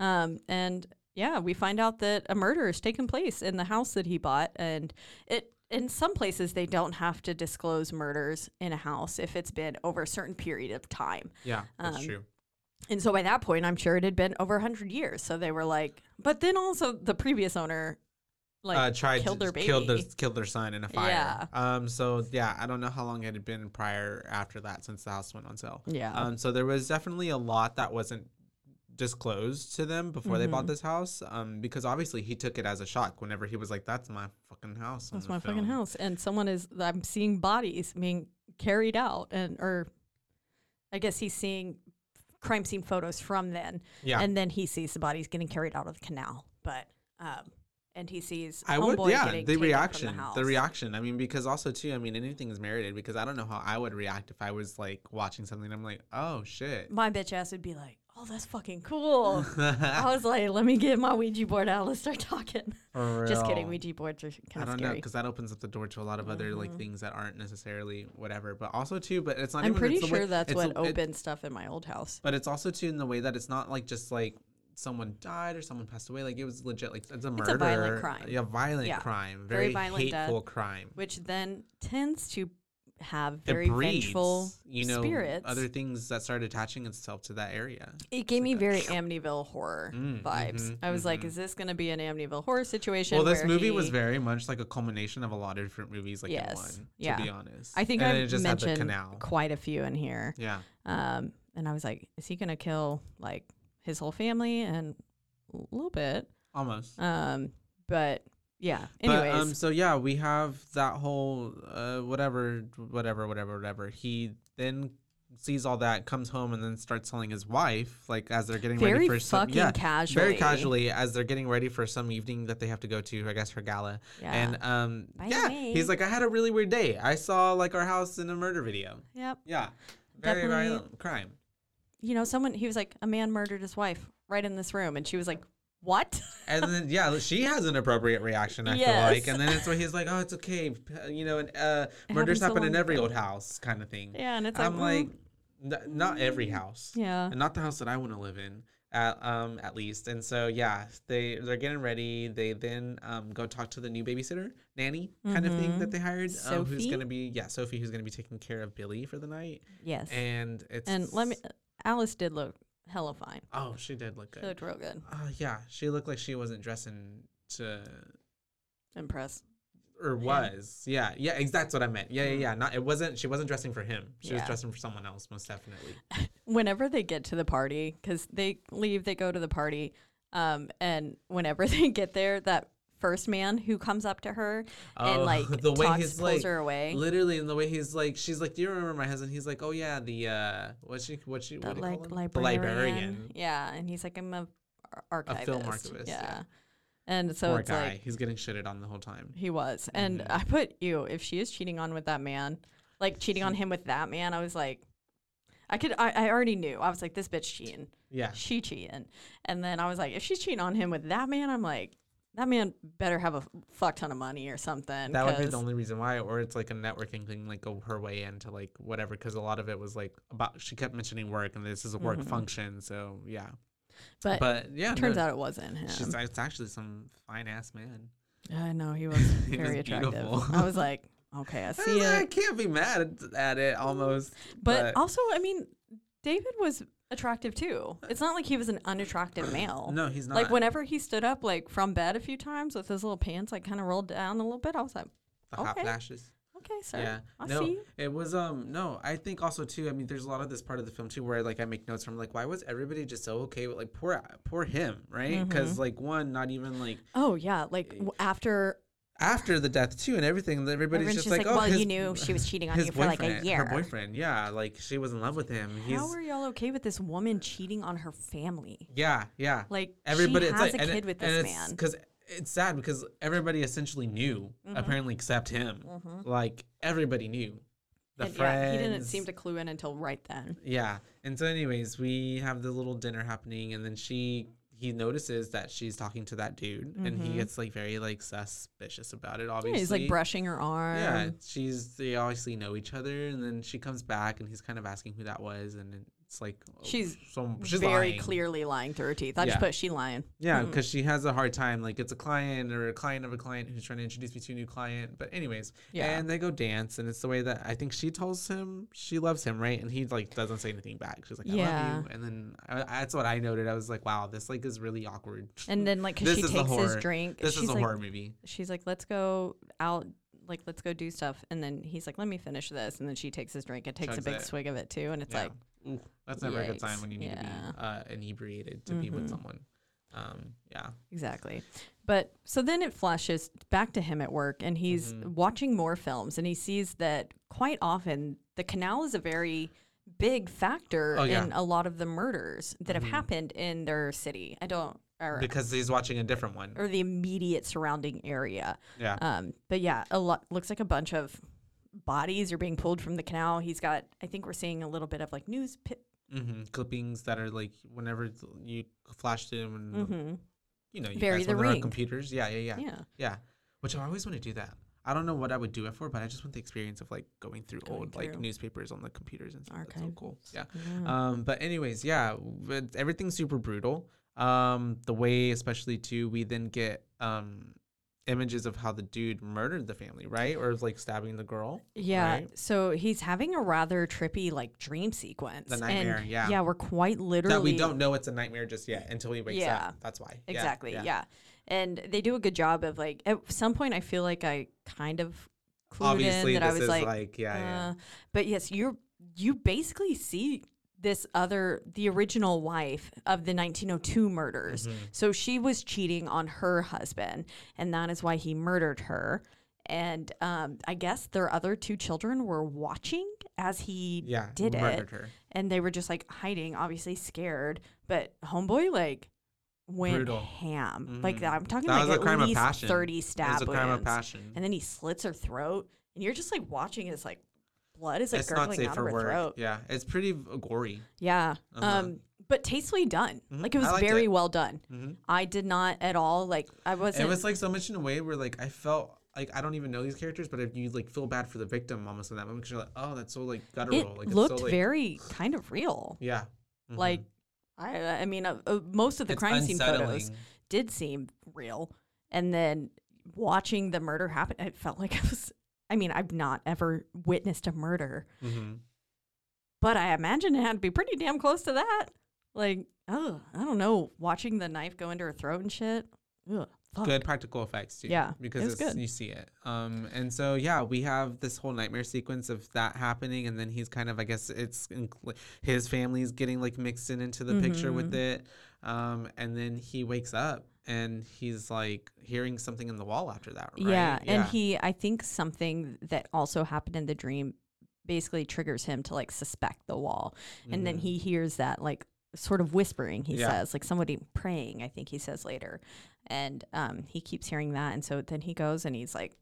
Um, and yeah, we find out that a murder has taken place in the house that he bought, and it. In some places, they don't have to disclose murders in a house if it's been over a certain period of time. Yeah, that's Um, true. And so by that point, I'm sure it had been over 100 years. So they were like, but then also the previous owner, like uh, tried killed their baby. killed their killed their son in a fire. Yeah. Um. So yeah, I don't know how long it had been prior after that since the house went on sale. yeah. Um. So there was definitely a lot that wasn't disclosed to them before they bought Mhm. this house. Um. Because obviously he took it as a shock whenever he was like, "That's my fucking house." That's my fucking house. And someone is I'm seeing bodies being carried out and or I guess he's seeing crime scene photos from then. Yeah. And then he sees the bodies getting carried out of the canal. But um and he sees I would, yeah, the reaction, the, the reaction. I mean, because also too, I mean, anything is merited. Because I don't know how I would react if I was like watching something. and I'm like, oh shit. My bitch ass would be like, "Oh, that's fucking cool." I was like, "Let me get my Ouija board out. Let's start talking." Just kidding. Ouija boards are kind of I don't know because that opens up the door to a lot of other like Mhm. things that aren't necessarily whatever. But also too, but it's not. I'm even, pretty the way- sure that's what it- opened stuff in my old house. but it's also too in the way that it's not like just like someone died or someone passed away. Like it was legit. Like it's a murder. It's a violent crime. Yeah, violent Yeah. crime. Very Very, violent death. hateful crime. which then tends to have very breeds, vengeful you know, spirits. other things that start attaching itself to that area. it gave like me a- very Amityville horror Mm, vibes. mhm, I was like, mhm. is this going to be an Amityville horror situation? Well, this movie was very much like a culmination of a lot of different movies, like Yes, in one. To yeah. be honest, I think I then it just had the mentioned canal. quite a few in here. Yeah, Um, and I was like, is he going to kill like his whole family? And a little bit. almost. Um, but yeah. Anyways, But um, so yeah, we have that whole uh, whatever, whatever, whatever, whatever. He then sees all that, comes home, and then starts telling his wife, like as they're getting very ready for some, fucking yeah, casually. very casually as they're getting ready for some evening that they have to go to, I guess her gala. Yeah. And um, By yeah, he's like, I had a really weird day. I saw like our house in a murder video. yep. Yeah, very Definitely- violent crime. You know, someone. He was like, a man murdered his wife right in this room, and she was like, what? [LAUGHS] And then yeah, she has an appropriate reaction. I feel like, and then it's where he's like, "Oh, it's okay," you know, and uh, It murders happened so happen in every ago. old house, kind of thing. yeah, and it's like, I'm like, like, "N- not every house, mm, yeah. and not the house that I want to live in, at um at least. And so yeah, they they're getting ready. They then um go talk to the new babysitter nanny kind of thing that Mhm. they hired, um, who's gonna be yeah Sophie, who's gonna be taking care of Billy for the night. Yes. And it's And let me. Alice did look hella fine. oh she did look She good. looked real good. Uh, yeah, she looked like she wasn't dressing to impress. or was yeah yeah ex- that's what i meant yeah yeah Mm. yeah not it wasn't she wasn't dressing for him she was Yeah. dressing for someone else most definitely [LAUGHS] Whenever they get to the party, because they leave, they go to the party, um, and whenever [LAUGHS] they get there, that first man who comes up to her and Oh, like [LAUGHS] the way talks, he's pulls like her away. literally in the way he's like she's like do you remember my husband he's like oh yeah the uh what's she what she the what like librarian. the librarian Yeah, and he's like, I'm a ar- archivist. film archivist, Yeah. yeah. And so Poor it's guy like he's getting shitted on the whole time he was, and Mhm. I put you if she is cheating on with that man, like cheating on him with that man. I was like, I could, I, I already knew. I was like, this bitch cheating. yeah she cheating. And then I was like, if she's cheating on him with that man, I'm like, that man better have a fuck ton of money or something. that would be the only reason why or it's like a networking thing like go her way into like whatever because a lot of it was like about she kept mentioning work and this is a work Mhm. function so yeah But, but yeah turns no, out it wasn't him. she's, it's actually some fine ass man I know he [LAUGHS] was He very was attractive. beautiful. I was like, okay, I [LAUGHS] I, see I it. can't be mad at- at it almost. But, also, I mean, David was attractive too. It's not like he was an unattractive [CLEARS THROAT] male. no, he's not. Like whenever he stood up like from bed a few times with his little pants like kind of rolled down a little bit, I was like, the hot flashes. okay, sir. Yeah. I no, see it was um no. I think also too. I mean, there's a lot of this part of the film too where like I make notes from like why was everybody just so okay with like poor poor him right? Because Mhm. like one, not even like Oh yeah, like w- after after the death too and everything. Everybody's everyone's just, like, like, oh, well, his, you knew she was cheating on you for like a year. Her boyfriend, yeah, like she was in love with him. He's How are y'all okay with this woman cheating on her family? yeah, yeah. Like everybody she it's has like a kid it- with and this it's- man. because it's sad because everybody essentially knew Mhm. apparently except him Mhm. like everybody knew the And, friends yeah, he didn't seem to clue in until right then. yeah and so anyways we have the little dinner happening and then she he notices that she's talking to that dude and he Mhm. gets like very like suspicious about it Yeah, obviously he's like brushing her arm. yeah she's they obviously know each other and then she comes back and he's kind of asking who that was and it's like uh, She's so she's very lying. clearly lying through her teeth. I just put she lying. Yeah, mm-hmm. because she has a hard time. Like it's a client or a client of a client who's trying to introduce me to a new client. But anyways, Yeah. and they go dance, and it's the way that I think she tells him she loves him, right? And he like doesn't say anything back. She's like, "I Yeah. love you," and then I, that's what I noted. I was like, "Wow, this like is really awkward." And then like, cause she takes his drink. this she's is a like, horror movie. she's like, let's go out, like, let's go do stuff. And then he's like, let me finish this. And then she takes his drink and takes a big it. swig of it too. And it's Yeah. like, that's never a good sign when you need to be uh, inebriated to be with Mhm. someone. Um, yeah. exactly. But so then it flashes back to him at work and he's Mhm. watching more films and he sees that quite often the canal is a very big factor Oh, yeah. in a lot of the murders that Mhm. have happened in their city. I don't, Because he's watching a different one. or the immediate surrounding area. Yeah. Um, but yeah, a lot looks like a bunch of bodies are being pulled from the canal. He's got, I think we're seeing a little bit of like news pit. hmm Clippings that are like whenever you flash them and hmm you know you Bury guys the when there are ring. computers. Yeah, yeah, yeah, Yeah. yeah. Which I always want to do that. I don't know what I would do it for, but I just want the experience of like going through Going old like newspapers on the computers and stuff. That's so cool. Yeah. Yeah. Um, but anyways, yeah, everything's super brutal. Um, the way, especially too, we then get um images of how the dude murdered the family, right? Or is like stabbing the girl. Yeah. right? So he's having a rather trippy like dream sequence. The nightmare, and yeah. Yeah, we're quite literally That we don't know it's a nightmare just yet until he wakes Yeah. up. That's why. Yeah, Exactly. Yeah, And they do a good job of like at some point I feel like I kind of clued Obviously, in that I was like, like, yeah, yeah. uh, but yes, you're you basically see this other the original wife of the 1902 murders. Mhm. So she was cheating on her husband, and that is why he murdered her. And um, I guess their other two children were watching as he Yeah, did it. her. and they were just like hiding, obviously scared. But homeboy like went Brutal. ham. Like Mhm. I'm talking That like at least thirty stab was a crime wounds, of passion. and then he slits her throat, and you're just like watching. It's like blood is like it's gurgling out of her work. throat. Yeah, it's pretty gory. Yeah. Uh-huh. Um, but tastefully done. Mhm. Like it was very it. well done. hmm I did not at all like I wasn't. It was like so much in a way where like I felt like I don't even know these characters, but if you like feel bad for the victim almost in that moment because you're like, oh, that's so like guttural. it like it's looked so, like, very kind of real. yeah. Mhm. Like I, I mean, uh, uh, most of the It's crime scene photos did seem real, and then watching the murder happen, it felt like [LAUGHS] I was. I mean, I've not ever witnessed a murder, Mhm. but I imagine it had to be pretty damn close to that. Like, oh, I don't know, watching the knife go into her throat and shit. Ugh, good practical effects too. Yeah, because was it's, good. you see it. Um, and so yeah, we have this whole nightmare sequence of that happening, and then he's kind of, I guess, it's incl- his family's getting like mixed in into the picture with Mhm. it. Um, and then he wakes up and he's like hearing something in the wall after that. Right? Yeah, and he, I think something that also happened in the dream basically triggers him to like suspect the wall. And then he hears that like sort of whispering, he Yeah. says, like somebody praying, I think he says later. And um, he keeps hearing that. And so then he goes and he's like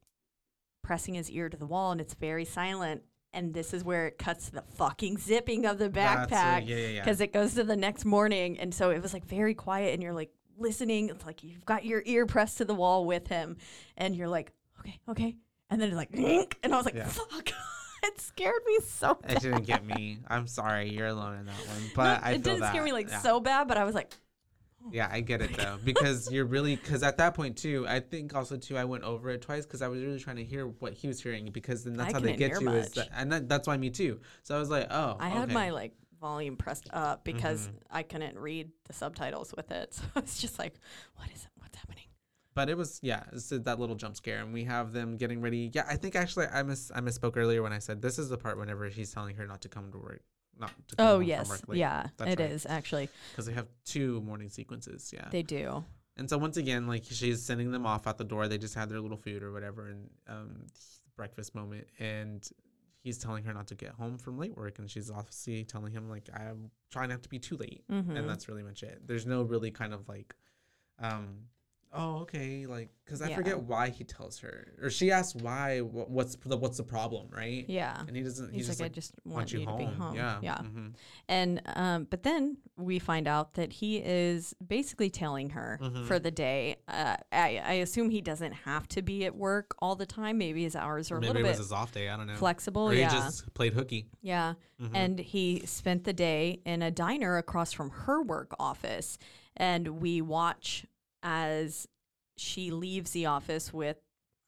pressing his ear to the wall and it's very silent. And this is where it cuts to the fucking zipping of the backpack Yeah, yeah, yeah. because it goes to the next morning. And so it was like very quiet and you're like listening. It's like you've got your ear pressed to the wall with him and you're like, okay, okay. And then it's like, and I was like, Yeah. fuck. [LAUGHS] it scared me so bad. It didn't get me. I'm sorry, you're alone in that one. But I it didn't that. scare me like yeah. so bad, but I was like, oh Yeah, I get it though because you're [LAUGHS] really because at that point too, I think also too I went over it twice because I was really trying to hear what he was hearing because then that's I how they get you is that, and that, that's why me too. So I was like, oh, I had my like volume pressed up because Mhm. I couldn't read the subtitles with it. [LAUGHS] So I was just like, what is it? What's happening? but it was yeah, it's that little jump scare, and we have them getting ready. Yeah, I think actually I miss I misspoke earlier when I said this is the part whenever he's telling her not to come to work, not to come Oh yes, yeah, That's it is right. actually. because they have two morning sequences. Yeah, They do. And so once again, like she's sending them off at the door. They just had their little food or whatever, and um, breakfast moment. And he's telling her not to get home from late work, and she's obviously telling him like, "I'm trying not to be too late." Mhm. And that's really much it. There's no really kind of like, um, oh, okay, like, because I Yeah. forget why he tells her, or she asks why, wh- what's the what's the problem, right? Yeah. And he doesn't. He's, He's, like, just I just want, you, to be home. Yeah. Yeah. mhm, And um, but then we find out that he is basically telling her Mm-hmm. for the day. Uh, I, I assume he doesn't have to be at work all the time. Maybe his hours are a Maybe little it was bit his off day. I don't know. flexible. Or he yeah, just played hooky. yeah. Mm-hmm. And he spent the day in a diner across from her work office, and we watch as she leaves the office with.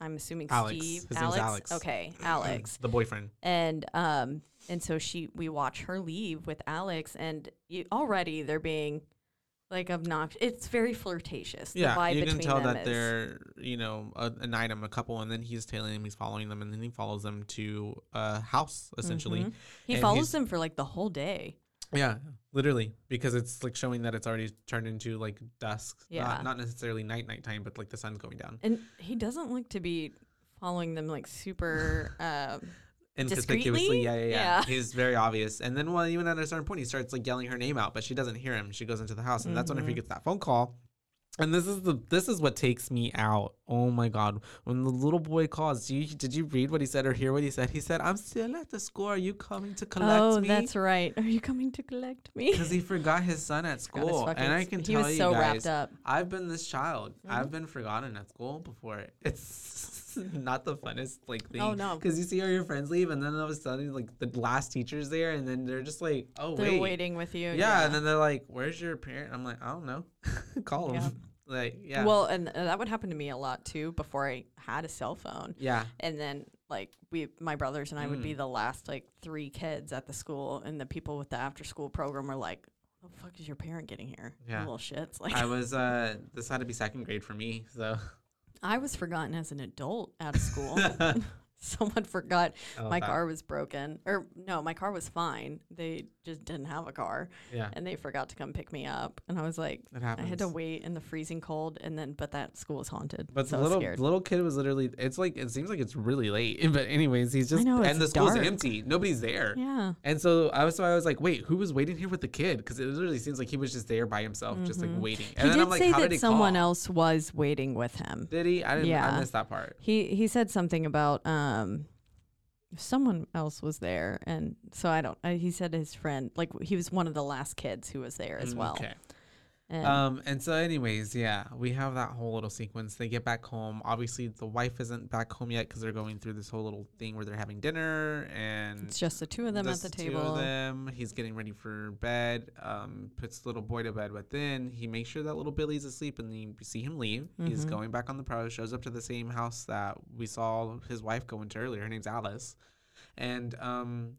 I'm assuming Alex. Steve. His name's Alex. Okay, [CLEARS THROAT] Alex the boyfriend. and um and so she we watch her leave with Alex and you, already they're being like obnoxious it's very flirtatious the Yeah, vibe you can between tell them that is- they're you know a, an item, a couple, and then he's tailing them, he's following them, and then he follows them to a house essentially. Mhm. he and follows them for like the whole day Yeah, literally, because it's like showing that it's already turned into like dusk. Yeah. not, not necessarily night night time, but like the sun's going down. and he doesn't look to be following them like super [LAUGHS] um Inconspicuously, yeah, yeah, yeah, Yeah. He's very obvious. And then, well, even at a certain point, he starts like yelling her name out, but she doesn't hear him. She goes into the house, and that's when if he Mhm. gets that phone call. And this is the this is what takes me out. Oh my god! When the little boy calls, do you, did you read what he said or hear what he said? He said, "I'm still at the school. Are you coming to collect oh me?" that's right are you coming to collect me [LAUGHS] because he forgot his son at school, and I can he tell was you so guys, wrapped up I've been this child. Mm-hmm. I've been forgotten at school before. It's [LAUGHS] not the funnest like thing. Oh, no. because you see all your friends leave, and then all of a sudden, like the last teacher's there, and then they're just like, "Oh wait. they're wait, waiting with you yeah. and then they're like, "Where's your parent?" I'm like, "I don't know. [LAUGHS] Call Yeah. them." Like, yeah, well and uh, that would happen to me a lot too before i had a cell phone yeah, and then like we my brothers and I would be Mm. the last like three kids at the school and the people with the after school program were like What the fuck is your parent getting here You Yeah. little shits like I was. uh [LAUGHS] This had to be second grade for me, so I was forgotten as an adult out of [LAUGHS] school [LAUGHS] [LAUGHS] someone forgot I my that. car was broken or no my car was fine they just didn't have a car Yeah, and they forgot to come pick me up and I was like I had to wait in the freezing cold and then but that school was haunted But so the little scared little kid was literally. It's like it seems like it's really late. [LAUGHS] But anyways, he's just know, and the school's dark. empty. Nobody's there. yeah And so I was so I was like, wait, who was waiting here with the kid? Because it literally seems like he was just there by himself, just like waiting. And Mm-hmm. he then did I'm like, say how that did someone call? else was waiting with him Did he? I didn't. Yeah. I missed that part. He he said something about um someone else was there and so I don't uh, he said his friend like he was one of the last kids who was there as Mm, well. Okay. And Um. And so, anyways, yeah, we have that whole little sequence. They get back home. Obviously, the wife isn't back home yet because they're going through this whole little thing where they're having dinner and it's just the two of them at the two table. of them. He's getting ready for bed. Um, puts the little boy to bed, but then he makes sure that little Billy's asleep, and then you see him leave. He's Mhm. going back on the pro. Shows up to the same house that we saw his wife go into earlier. Her name's Alice, and um,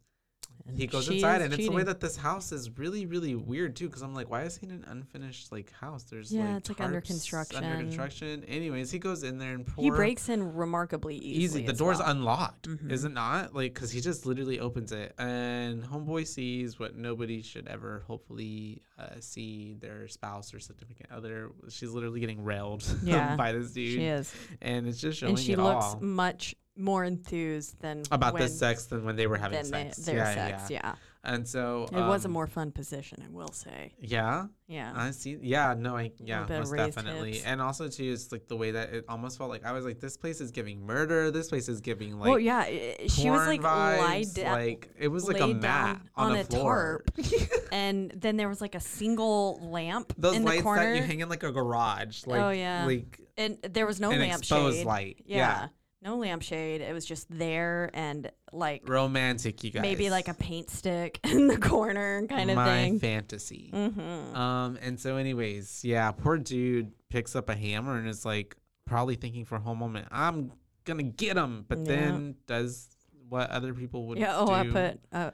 And he goes inside, and it's the way that this house is really, really weird too. Because I'm like, why is he in an unfinished like house? There's Yeah, like it's, like, under construction. Under construction. Anyways, he goes in there and poor he breaks in remarkably easily. easy. The door's well. unlocked, Mhm. is it not? Like, cause he just literally opens it, and homeboy sees what nobody should ever hopefully uh, see their spouse or significant other. She's literally getting railed [LAUGHS] Yeah, by this dude, She is. and it's just showing And she it looks all much more enthused than about the sex than when they were having than they- sex. their yeah, sex. yeah. Yeah. And so It was a um, more fun position, I will say. Yeah, Yeah. I see. Yeah, no, I yeah, most definitely. hips. And also too, it's like the way that it almost felt like I was like, this place is giving murder. This place is giving like. well, yeah, i- she was like lied vibes, down, like it was like a mat on, on a floor. [LAUGHS] and then there was like a single lamp Those in the lights corner, that you hang in like a garage, like Oh, yeah. like and there was no an lamp exposed shade. light. Yeah. Yeah. No lampshade. It was just there and like romantic, you guys. maybe like a paint stick [LAUGHS] in the corner kind of my thing. My fantasy. mm-hmm. Um, and so, anyways, yeah, poor dude picks up a hammer and is like probably thinking for a whole moment, I'm gonna get him, but Yeah. then does what other people would Yeah. Oh, do. I put. Uh,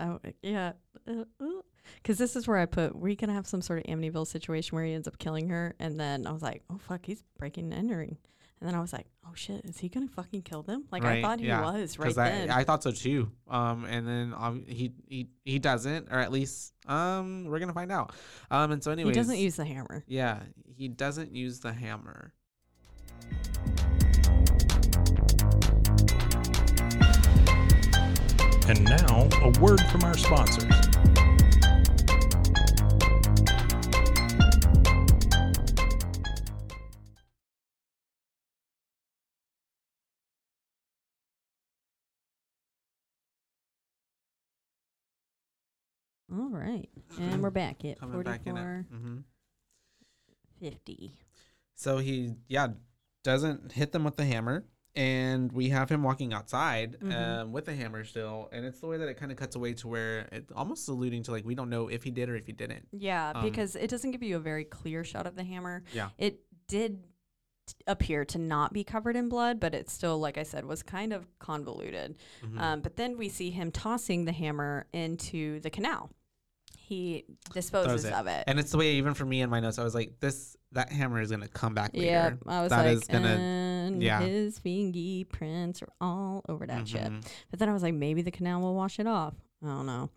oh, yeah. Because this is where I put. We're gonna have some sort of Amityville situation where he ends up killing her, and then I was like, "Oh fuck, he's breaking and entering," and then I was like, "Oh shit, is he gonna fucking kill them?" Like I thought he yeah. was right because I, then. I thought so too. Um, and then um, he he he doesn't, or at least um, we're gonna find out. Um, and so anyway, he doesn't use the hammer. Yeah, he doesn't use the hammer. And now, a word from our sponsors. All right. And we're back at Coming back in it. 44 hmm 50. So he, yeah, doesn't hit them with the hammer. And we have him walking outside Mhm. um, with the hammer still. And it's the way that it kind of cuts away to where it almost alluding to like, we don't know if he did or if he didn't. Yeah, Um, because it doesn't give you a very clear shot of the hammer. Yeah. It did t- appear to not be covered in blood, but it still, like I said, was kind of convoluted. Mhm. Um, but then we see him tossing the hammer into the canal. He disposes it. of it. And it's the way, even for me in my notes, I was like, this, that hammer is to come back later. yeah, I was That like, is gonna- and yeah. his fingerprints are all over that shit. Mhm. But then I was like, maybe the canal will wash it off. I don't know.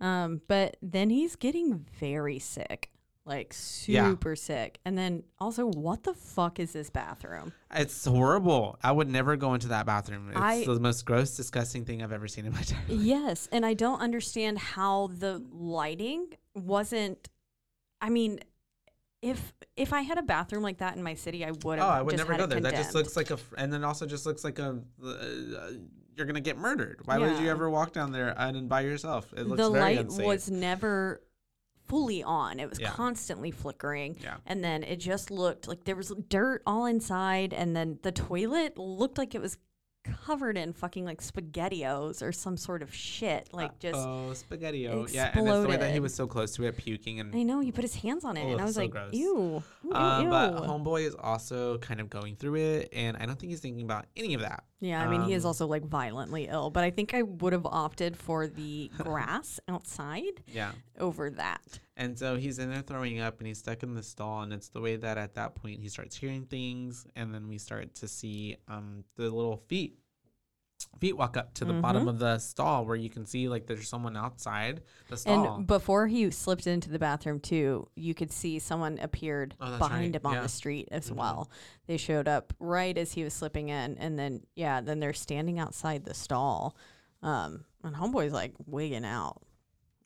Um, but then he's getting very sick, like Yeah. super sick. And then also, what the fuck is this bathroom? It's horrible. I would never go into that bathroom. It's I- the most gross, disgusting thing I've ever seen in my [LAUGHS] life. yes, and I don't understand how the lighting wasn't. I mean, if if I had a bathroom like that in my city, I would Oh. I would just never go there. That just looks like a, and then also just looks like a, uh, you're gonna get murdered. Why would you ever walk down there and by yourself? It looks the very light unsafe. was never fully on. It was Yeah. constantly flickering. Yeah. And then it just looked like there was dirt all inside and then the toilet looked like it was covered in fucking like spaghettios or some sort of shit. Like just oh spaghettio. Yeah, and it's the way that he was so close to it, puking and I know he put his hands on it Oh, and I was so like, gross. ew. ew, Um, ew. but homeboy is also kind of going through it, and I don't think he's thinking about any of that. Yeah, I mean he is um, also like violently ill, but I think I would have opted for the [LAUGHS] grass outside Yeah. over that. And so he's in there throwing up and he's stuck in the stall. And it's the way that at that point he starts hearing things. And then we start to see um, the little feet. Feet walk up to the bottom Mm-hmm. of the stall where you can see like there's someone outside the stall. And before he slipped into the bathroom too, you could see someone appeared Oh, behind right. him on Yeah. the street as Mhm. well. They showed up right as he was slipping in, and then yeah, then they're standing outside the stall. Um, and homeboy's like wigging out.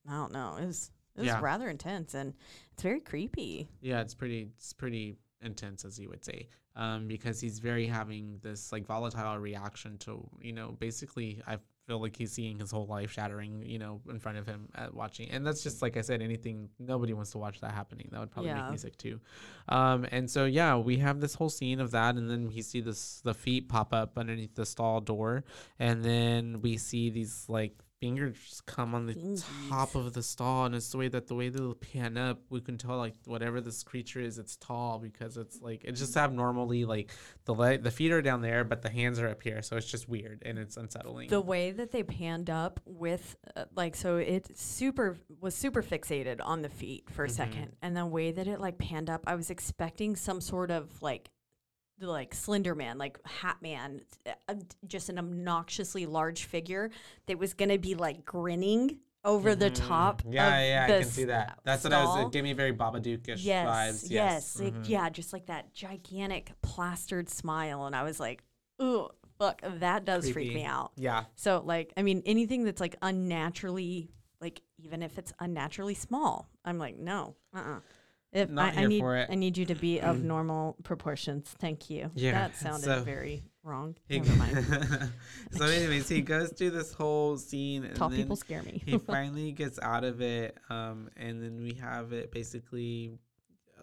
I don't know. It was it was Yeah. rather intense, and it's very creepy. yeah, it's pretty it's pretty intense as you would say. Um, because he's very having this like volatile reaction to, you know, basically I feel like he's seeing his whole life shattering, you know, in front of him at watching. And that's just like I said, anything nobody wants to watch that happening. That would probably Yeah. make me sick too. Um, and so yeah, we have this whole scene of that, and then we see this the feet pop up underneath the stall door, and then we see these like fingers come on the top of the stall, and it's the way that the way they'll pan up, we can tell like whatever this creature is, it's tall because it's like it's just abnormally like the leg, the feet are down there, but the hands are up here, so it's just weird and it's unsettling. The way that they panned up with, uh, like, so it super was super fixated on the feet for a Mhm. second, and the way that it like panned up, I was expecting some sort of like, the, like Slender Man, like Hat Man, uh, just an obnoxiously large figure that was gonna be like grinning over the top. Mm-hmm. Yeah, yeah, I can see that. That's what I was. It gave me very Babadook-ish Yes, vibes. yes, like, mhm. yeah, just like that gigantic plastered smile, and I was like, "Ooh, fuck, that does freak me out." Yeah. So like, I mean, anything that's like unnaturally, like even if it's unnaturally small, I'm like, no, uh, uh If Not I, I here need, for it. I need you to be of normal proportions. Thank you. Yeah, that sounded so- very wrong. [LAUGHS] Never mind. [LAUGHS] so, anyways, he goes through this whole scene, and Tall then people scare me. he [LAUGHS] finally gets out of it. Um, and then we have it basically.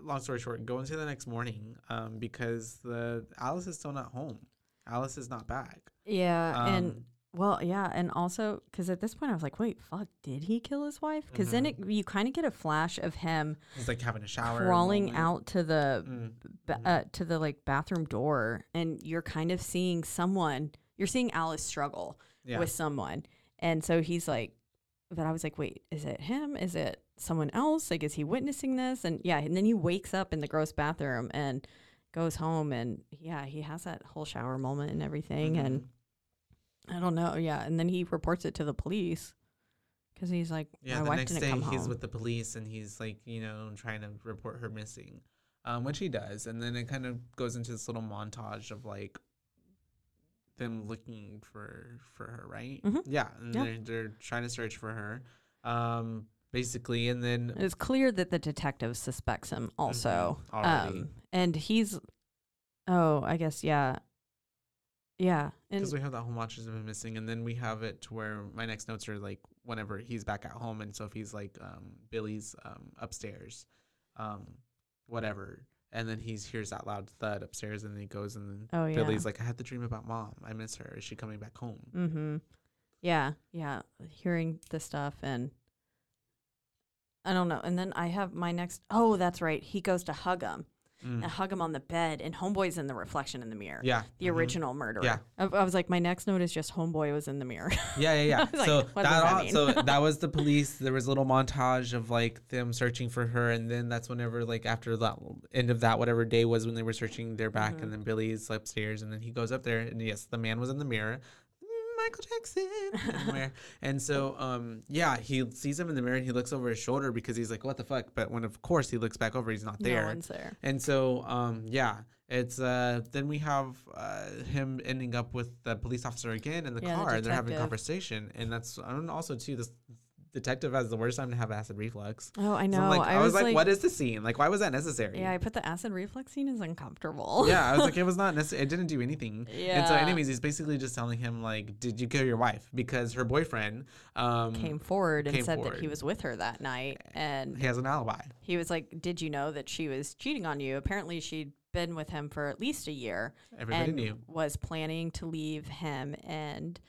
Long story short, go into the next morning. Um, because the Alice is still not home. Alice is not back. yeah, and Um, well, yeah, and also because at this point I was like, wait, fuck, did he kill his wife? Because then it, Mm-hmm. you kind of get a flash of him he's like having a shower, crawling out to the Mm, ba- uh, to the like bathroom door and you're kind of seeing someone you're seeing alice struggle yeah. with someone and so he's like but i was like wait is it him is it someone else like is he witnessing this and yeah and then he wakes up in the gross bathroom and goes home and yeah he has that whole shower moment and everything and Mhm. I don't know yeah and then he reports it to the police because he's like Yeah, the next day he's home with the police and he's like, you know, trying to report her missing, um, which he does, and then it kind of goes into this little montage of like them looking for for her, right? Mhm. Yeah, and Yeah. they're they're trying to search for her, um, basically, and then It's clear that the detective suspects him also. already. Um, and he's, oh, I guess, yeah. Yeah. Because we have that whole montage of him missing, and then we have it to where my next notes are like whenever he's back at home, and Sophie's like um, Billy's um, upstairs, um, whatever, and then he hears that loud thud upstairs, and then he goes, and then oh yeah. Billy's like, I had the dream about mom. I miss her. Is she coming back home? Mm-hmm. Yeah, yeah. Hearing the stuff and I don't know. And then I have my next. Oh, that's right. He goes to hug him Mm. and hug him on the bed, and Homeboy's in the reflection in the mirror. Yeah, The mhm. original murderer. Yeah. I, I was like, my next note is just Homeboy was in the mirror. [LAUGHS] Yeah, yeah, yeah. [LAUGHS] Like, so that, so [LAUGHS] that was the police. There was a little montage of like them searching for her, and then that's whenever like after that end of that whatever day was when they were searching, they're back, Mhm. and then Billy's upstairs, and then he goes up there, and yes, the man was in the mirror. Michael Jackson. [LAUGHS] everywhere. and so, um, yeah, he sees him in the mirror and he looks over his shoulder because he's like, "What the fuck?" But when of course he looks back over, he's not no there. one's there. And so, um, yeah, it's uh, then we have uh, him ending up with the police officer again in the Yeah, the car, and they're having a conversation, and that's I don't know, also too this detective has the worst time to have acid reflux. Oh, I know. I'm like, I, I, was like, what is the scene? Like, why was that necessary? Yeah, I put the acid reflux scene as uncomfortable. yeah, I was like, it [LAUGHS] was not necessary. It didn't do anything. Yeah. And so, anyways, he's basically just telling him like, did you kill your wife? Because her boyfriend um, came forward and came said that he was with her that night, and he has an alibi. he was like, "Did you know that she was cheating on you?" Apparently, she'd been with him for at least a year Everybody and knew. was planning to leave him, and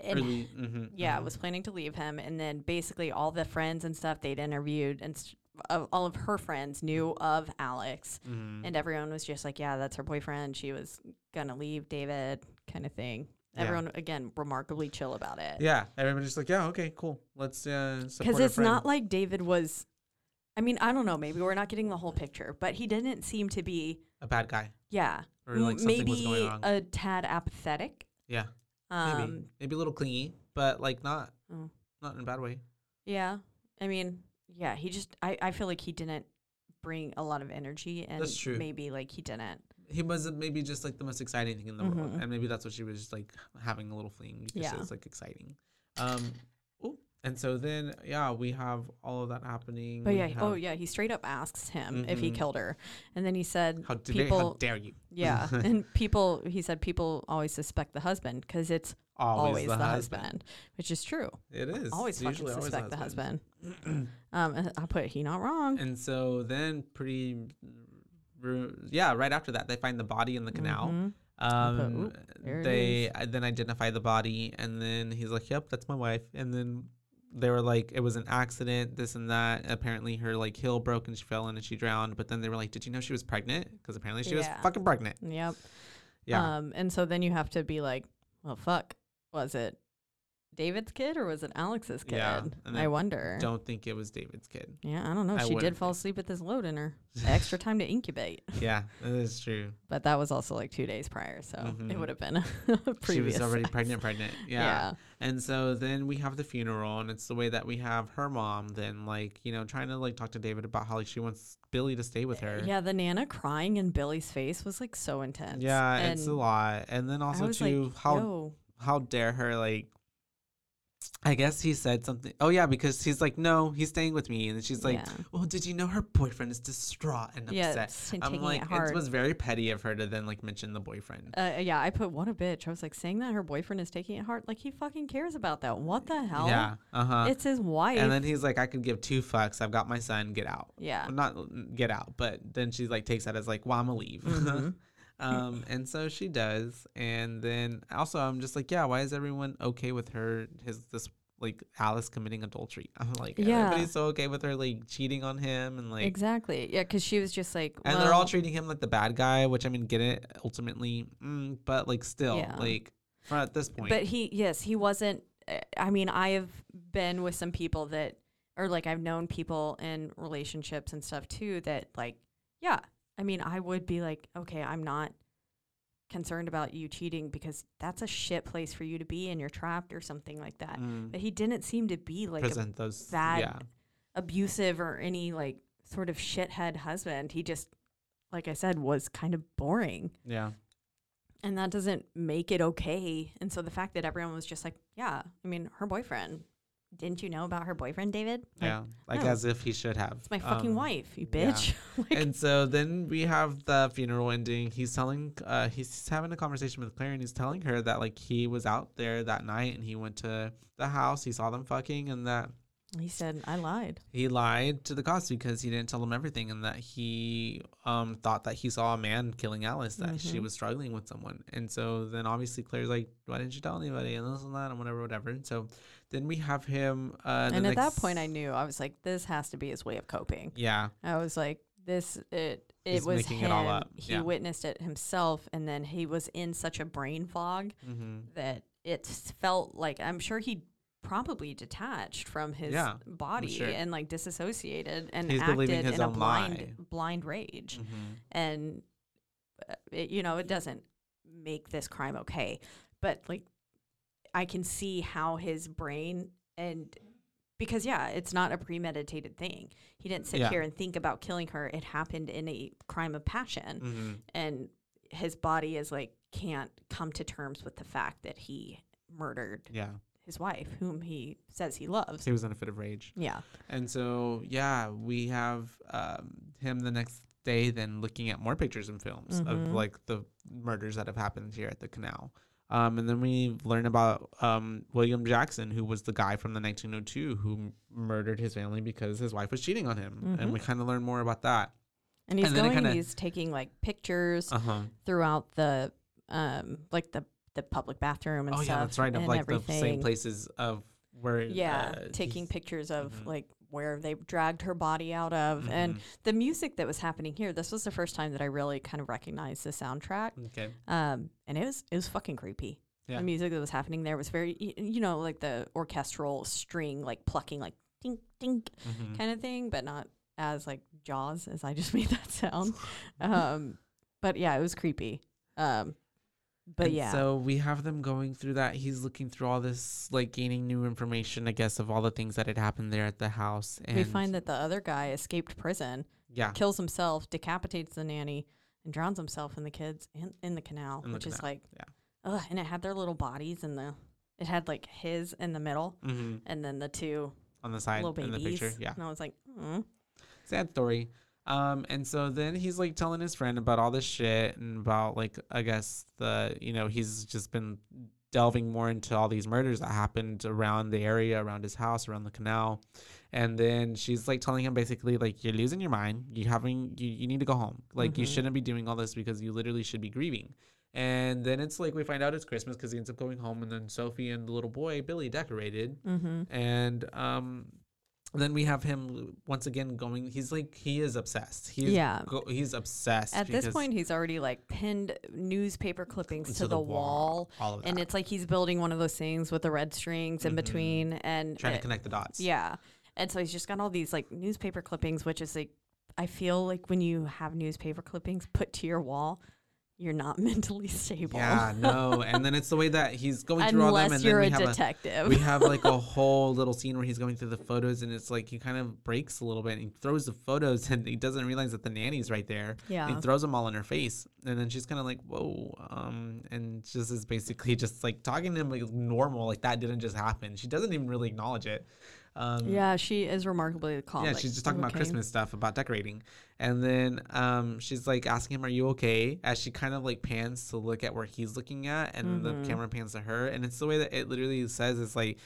and Early, mhm, yeah, mhm. was planning to leave him, and then basically all the friends and stuff they'd interviewed and. St- all of her friends knew of Alex, Mhm. and everyone was just like, "Yeah, that's her boyfriend. She was gonna leave David," kind of thing. Yeah. Everyone again remarkably chill about it. yeah, everybody's just like, yeah, okay, cool. Let's uh, because it's not like David was. I mean, I don't know. Maybe we're not getting the whole picture, but he didn't seem to be. a bad guy, Yeah, or like something maybe was going wrong. a tad apathetic. yeah, Um, maybe maybe a little clingy, but like not Oh. not in a bad way. Yeah, I mean, yeah. He just. I. I feel like he didn't bring a lot of energy, and That's true. maybe like he didn't. He wasn't maybe just like the most exciting thing in the world, Mhm. and maybe that's what she was just like having a little fling because Yeah. it's like exciting. Um, and so then yeah, we have all of that happening. But we yeah. have- oh yeah. He straight up asks him if he Mhm. killed her, and then he said, How, dare, people. how dare you? yeah, [LAUGHS] and people. He said people always suspect the husband because it's always, the, husband. which is true. It is always fucking usually always suspect the husband. [CLEARS THROAT] um, I put he not wrong. and so then pretty, yeah, right after that they find the body in the canal. Mhm. Um, put, "Oop, they is." Then identify the body, and then he's like, "Yep, that's my wife." And then they were like, "It was an accident, this and that." Apparently, her like heel broke and she fell in and she drowned. But then they were like, "Did you know she was pregnant?" Because apparently she Yeah. was fucking pregnant. Yep. Yeah, Um, and so then you have to be like, well, fuck, was it David's kid or was it Alex's kid? Yeah, and I I wonder. don't think it was David's kid. Yeah, I don't know. I she did fall asleep with this load in her. [LAUGHS] Extra time to incubate. yeah, that is true. But that was also like two days prior, so it Mhm. would have been [LAUGHS] a She was already sex. pregnant, pregnant. [LAUGHS] Yeah. yeah. And so then we have the funeral, and it's the way that we have her mom then, like, you know, trying to like talk to David about how like she wants Billy to stay with her. Yeah, the Nana crying in Billy's face was like so intense. Yeah, it's a lot. And then also too, like, how Yo. how dare her like I guess he said something. Oh yeah, because he's like, no, he's staying with me, and she's like, Yeah. well, did you know her boyfriend is distraught and Yeah, upset? and I'm like, it hard. was very petty of her to then like mention the boyfriend. Uh, yeah, I put what a bitch. I was like saying that her boyfriend is taking it hard. Like he fucking cares about that. What the hell? Yeah, uh huh. It's his wife. And then he's like, I could give two fucks. I've got my son. Get out. yeah. Well, not get out, but then she like takes that as like, well, I'm gonna leave. Mhm. [LAUGHS] um, and so she does. And then also, I'm just like, yeah, why is everyone okay with her? His this like Alice committing adultery. [LAUGHS] I'm like, Yeah. everybody's so okay with her like cheating on him and like. exactly. Yeah, because she was just like, And they're all treating him like the bad guy, which I mean, get it ultimately, mm, but like still, Yeah. like at this point, But he, yes, he wasn't. uh, I mean, I have been with some people that, or like I've known people in relationships and stuff too that, like, yeah, I mean, I would be like, okay, I'm not concerned about you cheating because that's a shit place for you to be and you're trapped or something like that. mm, But he didn't seem to be like a present those bad- yeah, abusive or any like sort of shithead husband. He just, like I said, was kind of boring. yeah, And that doesn't make it okay. And so the fact that everyone was just like, yeah, I mean, her boyfriend didn't you know about her boyfriend, David? Like, yeah, like no. as if he should have. It's my fucking Um, wife, you yeah. bitch. [LAUGHS] like, and so then we have the funeral ending. He's telling, uh, he's having a conversation with Claire, and he's telling her that like he was out there that night, and he went to the house, he saw them fucking, and that he said, I lied. he lied to the cops because he didn't tell them everything, and that he um thought that he saw a man killing Alice, that she Mhm. was struggling with someone, and so then obviously Claire's like, why didn't you tell anybody, and this and that, and whatever, whatever. And so then we have him, uh, and at that point, I knew I was like, this has to be his way of coping. yeah, I was like, this it it He's was him. it. He Yeah. witnessed it himself, and then he was in such a brain fog mm-hmm. that it felt like I'm sure he probably detached from his Yeah, body sure. and like disassociated and He's acted in a blind lie. blind rage Mm-hmm. and uh, it, you know it doesn't make this crime okay but like i can see how his brain and because yeah it's not a premeditated thing he didn't sit Yeah. here and think about killing her it happened in a crime of passion Mm-hmm. and his body is like can't come to terms with the fact that he murdered Yeah, his wife whom he says he loves he was in a fit of rage. yeah And so, yeah, we have um, him the next day then looking at more pictures and films of Mhm. like the murders that have happened here at the canal. Um, and then we learn about um, William Jackson, who was the guy from the 1902 who m- murdered his family because his wife was cheating on him. And Mhm. we kind of learn more about that. and he's And going kinda- he's taking like pictures Uh huh. throughout the um like the the public bathroom and Oh, stuff yeah, that's right. Of and like everything. the same places of where. yeah uh, taking pictures of Mhm. like where they dragged her body out of and Mhm. the music that was happening here this was the first time that i really kind of recognized the soundtrack Okay. um and it was it was fucking creepy Yeah. the music that was happening there was very you know like the orchestral string like plucking like ding ding Mhm. kind of thing but not as like jaws as i just [LAUGHS] made that sound [LAUGHS] um but yeah it was creepy um but And yeah So we have them going through that. He's looking through all this, like gaining new information, I guess, of all the things that had happened there at the house. And we find that the other guy escaped prison yeah, kills himself, decapitates the nanny, and drowns himself in the kids in, in the canal, In the which is like, yeah. ugh. And it had their little bodies in the, it had like his in the middle, hmm and then the two on the side little in the picture. Yeah, And I was like, mm. sad story. Um, and so then he's like telling his friend about all this shit and about like I guess the you know he's just been delving more into all these murders that happened around the area, around his house, around the canal. And then she's like telling him basically like you're losing your mind. You having you, you need to go home. Like you Mhm. shouldn't be doing all this because you literally should be grieving. And then it's like we find out it's Christmas because he ends up going home, and then Sophie and the little boy Billy decorated, mm-hmm. and um, then we have him once again going. He's like he is obsessed. He's Yeah. go, he's obsessed. At this point, he's already like pinned newspaper clippings to, to the, wall. all of that, And it's like he's building one of those things with the red strings in Mhm. between. And trying to connect the dots. Yeah. And so he's just got all these like newspaper clippings, which is like, I feel like when you have newspaper clippings put to your wall, you're not [LAUGHS] mentally stable. Yeah, no, and then it's the way that he's [LAUGHS] going through all them, and you're then a we have detective. a we have like a [LAUGHS] whole little scene where he's going through the photos, and it's like he kind of breaks a little bit, and he throws the photos, and he doesn't realize that the nanny's right there. yeah. He throws them all in her face, and then she's kind of like, "Whoa," um, and just is basically just like talking to him like normal, like that didn't just happen. She doesn't even really acknowledge it. Um, yeah, she is remarkably calm. yeah, like, she's just talking "You about? Christmas stuff, about decorating, and then um, she's like asking him, "Are you okay?" As she kind of like pans to look at where he's looking at, and Mhm. the camera pans to her, and it's the way that it literally says it's like,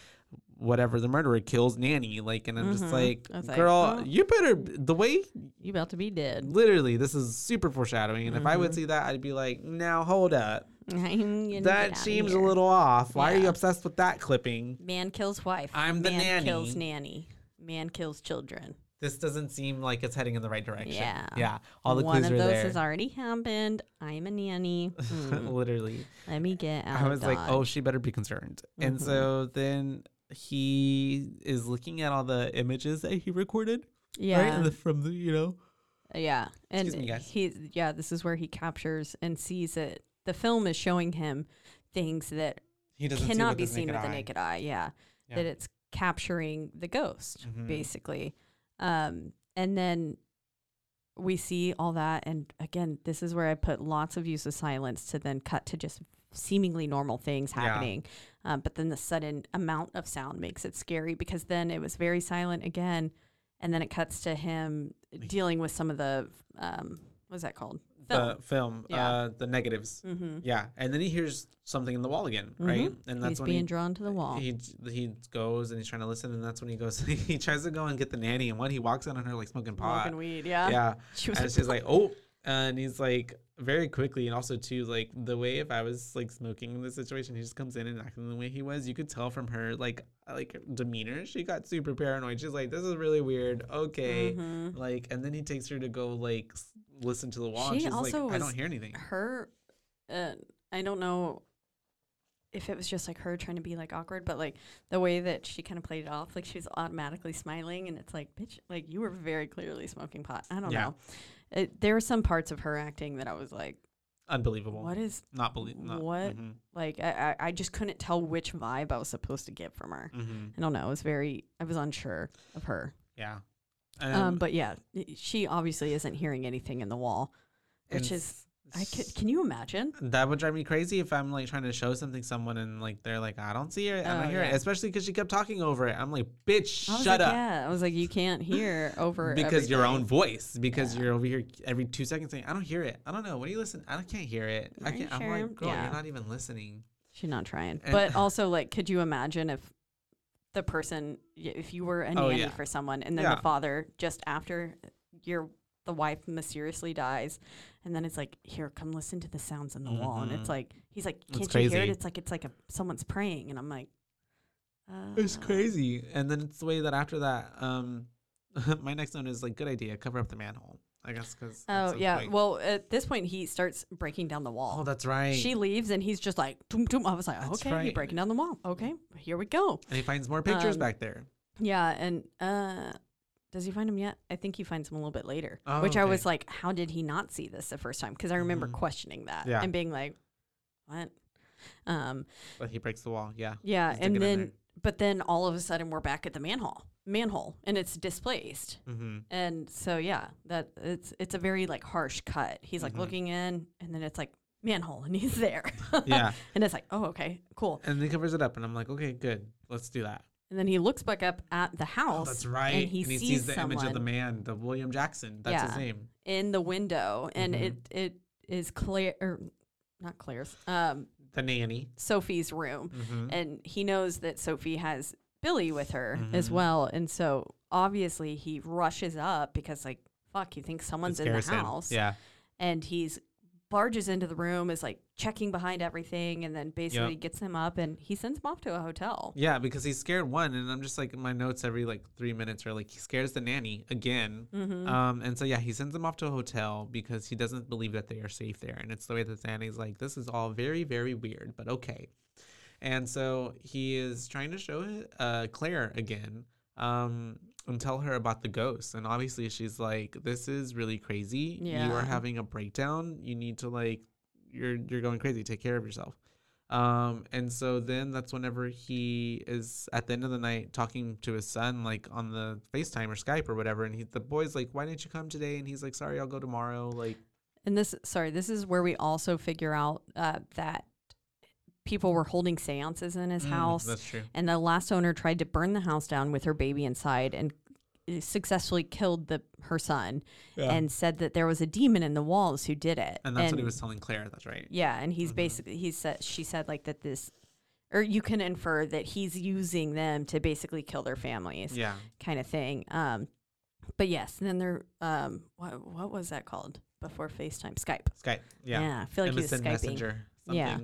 "Whatever the murderer kills nanny," like, and I'm just Mhm. like, was like, "Girl, oh. you better." The way, You about to be dead. literally, this is super foreshadowing, and if I would Mhm. see that, I'd be like, "Now hold up, [LAUGHS] that seems a little off. Why are you obsessed with that clipping?" Man kills wife. I'm the Man kills nanny. nanny. Man kills children. This doesn't seem like it's heading in the right direction. Yeah. yeah. All the One clues of are those there. has already happened. I'm a nanny. [LAUGHS] Hmm. literally. Let me get out. I was like, oh, she better be concerned. And Mhm. so then he is looking at all the images that he recorded, yeah, And the, from the, you know, yeah, and Excuse me, guys. he's yeah. This is where he captures and sees it. The film is showing him things that he doesn't cannot with be seen with the naked eye. Yeah. Yeah. that it's capturing the ghost Mhm. basically. Um, and then we see all that, and again, this is where I put lots of use of silence to then cut to just seemingly normal things Yeah. happening. Um, but then the sudden amount of sound makes it scary because then it was very silent again, and then it cuts to him dealing with some of the um, what's that called? The film, Yeah. uh, the negatives. Mm-hmm. Yeah, and then he hears something in the wall again, right? And that's He's when being he, drawn to the wall. he he goes and he's trying to listen, and that's when he goes. [LAUGHS] he tries to go and get the nanny, and when he walks in on her like smoking pot, Smoking weed, yeah. yeah, [LAUGHS] She was and she's like, oh, and he's like very quickly, and also too like the way if I was like smoking in this situation, he just comes in and acting the way he was. You could tell from her like like demeanor, she got super paranoid. She's like, this is really weird. Okay, Mhm. like, and then he takes her to go like s- listen to the wall, and She she's like, also I was don't hear anything. her uh, i don't know if it was just like her trying to be like awkward but like the way that she kind of played it off like she was automatically smiling and it's like bitch like you were very clearly smoking pot i don't Yeah. know it, there were some parts of her acting that i was like Unbelievable. what is Not believe. Not, what? mhm, like I, I I just couldn't tell which vibe i was supposed to get from her mhm, i don't know it was very i was unsure of her Yeah. um, but yeah she obviously isn't hearing anything in the wall which is i could can you imagine That would drive me crazy if I'm like trying to show something someone and like they're like, I don't see it, I Oh, don't hear yeah. it. Especially because she kept talking over it. I'm like, bitch, shut like, up. Yeah, I was like, you can't hear [LAUGHS] over Because your own voice, because Yeah. you're over here every two seconds saying, I don't hear it. I don't know. What do you listen? I can't hear it. I Are you can't. I'm like, girl, Yeah. you're not even listening. She's not trying, And- but [LAUGHS] also like, could you imagine if the person, if you were a Oh, nanny yeah. for someone, and then the father just after your the wife mysteriously dies, and then it's like, here, come listen to the sounds in the wall, and it's like, he's like, can't you hear it? It's like it's like a someone's praying, and I'm like, uh, It's crazy. And then it's the way that after that, um, [LAUGHS] my next one is like, good idea, cover up the manhole. I guess because. Oh yeah. Well, at this point, he starts breaking down the wall. oh, that's right. She leaves and he's just like, doom, doom. I was like, That's okay, you're right. breaking down the wall. Okay, here we go. and he finds more pictures Um, back there. Yeah, and uh, does he find him yet? I think he finds him a little bit later. Oh, which I was like, how did he not see this the first time? Because I remember Mhm. questioning that Yeah. and being like, what? Um, But he breaks the wall. Yeah. yeah, He's and then but then all of a sudden we're back at the manhole, manhole, and it's displaced. Mm-hmm. And so yeah, that it's it's a very like harsh cut. He's like Mhm. looking in, and then it's like manhole, and he's [LAUGHS] there. Yeah. and it's like, oh okay, cool. And he covers it up, and I'm like, okay, good. Let's do that. And then he looks back up at the house. Oh, that's right. And he, sees, sees, the someone image of the man, the William Jackson. That's his name. in the window, and Mhm. it it is Claire or not Claire's, um, The nanny. Sophie's room, Mm-hmm. and he knows that Sophie has Billy with her as Mhm. well, and so obviously he rushes up because like fuck, he thinks someone's in the house, Yeah. and he's barges into the room, is like checking behind everything, and then basically gets him up, and he sends him off to a hotel. Yeah, because he's scared one, and I'm just like my notes every like three minutes are like he scares the nanny again. Mm-hmm. Um, and so yeah, he sends him off to a hotel because he doesn't believe that they are safe there, and it's the way that the nanny's like, this is all very very weird, but okay. And so he is trying to show it, uh, Claire again, um, and tell her about the ghost. And obviously she's like, this is really crazy. You are having a breakdown. You need to like, you're you're going crazy. Take care of yourself. Um, and so then that's whenever he is at the end of the night talking to his son, like on the FaceTime or Skype or whatever. And he, the boy's like, why didn't you come today? And he's like, sorry, I'll go tomorrow. Like, And this, sorry, this is where we also figure out uh, that people were holding seances in his mm, house. That's true. And the last owner tried to burn the house down with her baby inside and uh, successfully killed the her son Yeah. and said that there was a demon in the walls who did it. And that's what he was telling Claire. That's right. Yeah, and he's Mhm. basically he said she said like that this or you can infer that he's using them to basically kill their families Yeah. kind of thing. Um but yes, and then there um what what was that called before FaceTime? Skype. Skype. Yeah. I feel like he was Skyping Messenger. Yeah.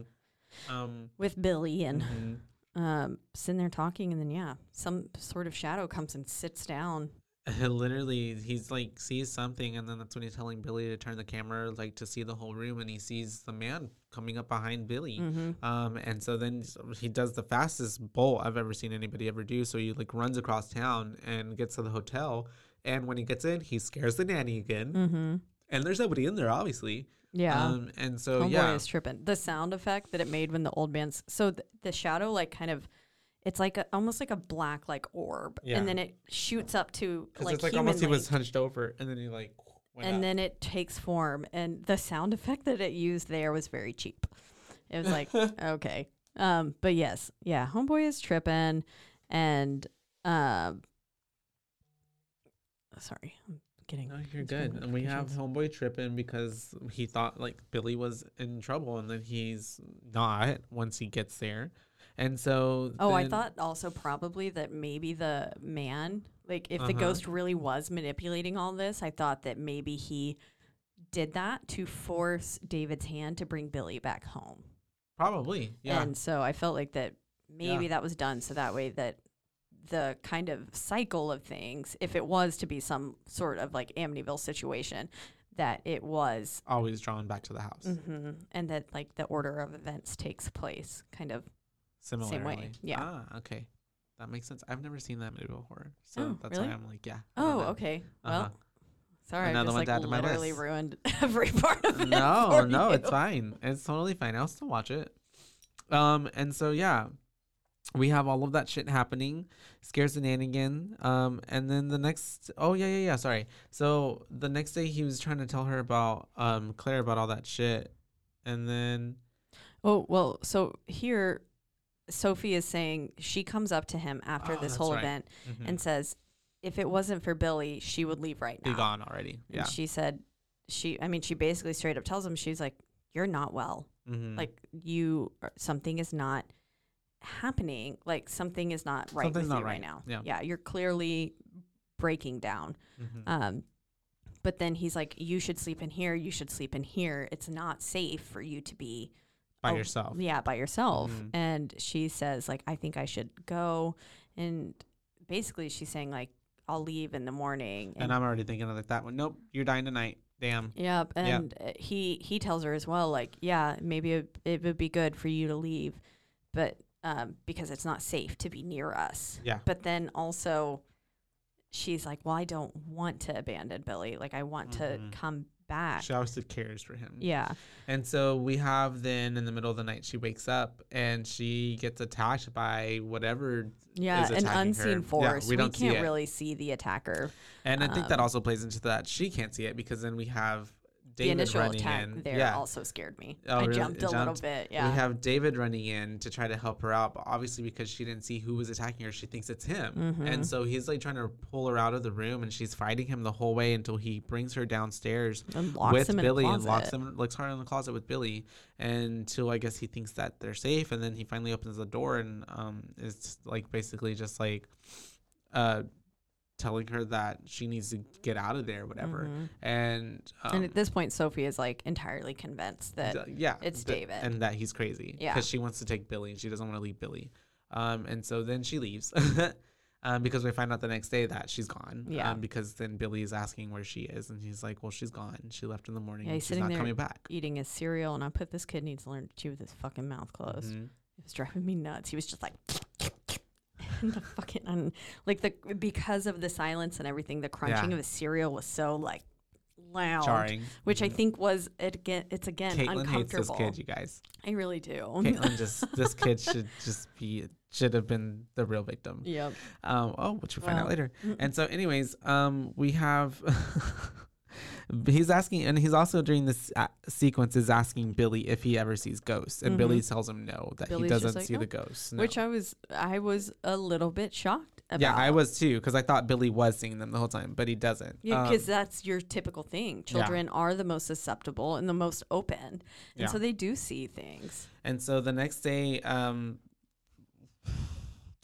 Um, with Billy and mhm. um sitting there talking and then yeah, some sort of shadow comes and sits down. [LAUGHS] literally he's like sees something and then that's when he's telling billy to turn the camera like to see the whole room and he sees the man coming up behind billy Mm-hmm. um and so then he does the fastest bolt i've ever seen anybody ever do so he like runs across town and gets to the hotel and when he gets in he scares the nanny again Mm-hmm. and there's nobody in there obviously Yeah. um and so Homeboy yeah is tripping. The sound effect that it made when the old man's so th- the shadow like kind of it's like a, almost like a black like orb, Yeah. and then it shoots up to because like it's like almost he was length. hunched over and then he like Went and up. then it takes form and the sound effect that it used there was very cheap it was like [LAUGHS] okay um but yes yeah homeboy is tripping and um sorry i'm getting No, you're it's good. And we have homeboy tripping because he thought like Billy was in trouble, and then he's not once he gets there. And so oh i thought also probably that maybe the man like if the Uh-huh. ghost really was manipulating all this i thought that maybe he did that to force david's hand to bring billy back home probably yeah. And so I felt like that maybe Yeah. that was done so that way that the kind of cycle of things, if it was to be some sort of like Amityville situation, that it was, always drawn back to the house. hmm and that like the order of events takes place kind of. Similarly, yeah. Ah, okay, that makes sense. I've never seen that movie before, so Oh, that's really? why I'm like, yeah. Oh, know. okay. Uh-huh. Well, sorry, Another I one just to add like to my literally list. ruined [LAUGHS] every part of it. no, for no, it's fine. It's totally fine. I'll still watch it. Um, and so yeah, we have all of that shit happening. Scares the nannigan. Um, and then the next, oh yeah, yeah, yeah. Sorry. So the next day he was trying to tell her about um Claire about all that shit, and then Oh, well, so here Sophie is saying she comes up to him after Oh, this whole right. event mhm, and says, if it wasn't for Billy, she would leave right now. be gone already. And Yeah. she said, she, I mean, she basically straight up tells him, she's like, you're not well. Mm-hmm. Like, you, something is not happening. Like, something is not right Something's with not you right, right. now. Yeah. Yeah. You're clearly breaking down. hmm Um, but then he's like, you should sleep in here. You should sleep in here. It's not safe for you to be by oh, yourself. yeah, by yourself. Mhm. And she says, like, I think I should go. And basically, she's saying, like, I'll leave in the morning. And I'm already thinking of like that one. Nope, you're dying tonight. Damn. Yep, and uh he he tells her as well, like, yeah, maybe it, it would be good for you to leave, but um, because it's not safe to be near us. Yeah. But then also, she's like, well, I don't want to abandon Billy. Like, I want Mhm. to come back. She obviously cares for him. Yeah. And so we have then in the middle of the night she wakes up and she gets attacked by whatever Yeah, is an unseen her. Yeah, force. we we don't see can't it. really see the attacker. and I think that Um, also plays into that she can't see it because then we have the initial attack in. there yeah. also scared me. Oh, I really? jumped a little bit. Yeah. We have David running in to try to help her out, but obviously because she didn't see who was attacking her, she thinks it's him. Mhm. And so he's like trying to pull her out of the room and she's fighting him the whole way until he brings her downstairs and locks with Billy and locks him locks her in the closet with Billy until I guess he thinks that they're safe and then he finally opens the door and um is like basically just like uh telling her that she needs to get out of there whatever Mhm. and um, and at this point, Sophie is like entirely convinced that yeah it's th- David. and that he's crazy Yeah. because she wants to take Billy and she doesn't want to leave Billy um and so then she leaves [LAUGHS] Um, because we find out the next day that she's gone. Yeah. Um, because then Billy is asking where she is, and he's like, "Well, she's gone. She left in the morning. Yeah, and he's she's sitting not there coming back." eating his cereal, and I put this kid needs to learn to chew with his fucking mouth closed. Mhm. It was driving me nuts. He was just like, [LAUGHS] the fucking, and like the because of the silence and everything, the crunching Yeah. of the cereal was so like loud, Jarring. which I Mhm. think was it again. It's again Caitlin hates this kid, you guys. I really do. Caitlin [LAUGHS] just this kid should just be should have been the real victim. yep. Um, oh, which we find out Well, later. mm, And so, anyways, um, we have [LAUGHS] he's asking, and he's also during this uh, sequence is asking Billy if he ever sees ghosts, and Billy Mhm. tells him no, that Billy's he doesn't like, see the "Oh," ghosts. no. Which I was I was a little bit shocked about. yeah, I was too, because I thought Billy was seeing them the whole time, but he doesn't. Yeah, Um, because that's your typical thing. yeah. Children are the most susceptible and the most open, and Yeah. so they do see things. And so the next day, um,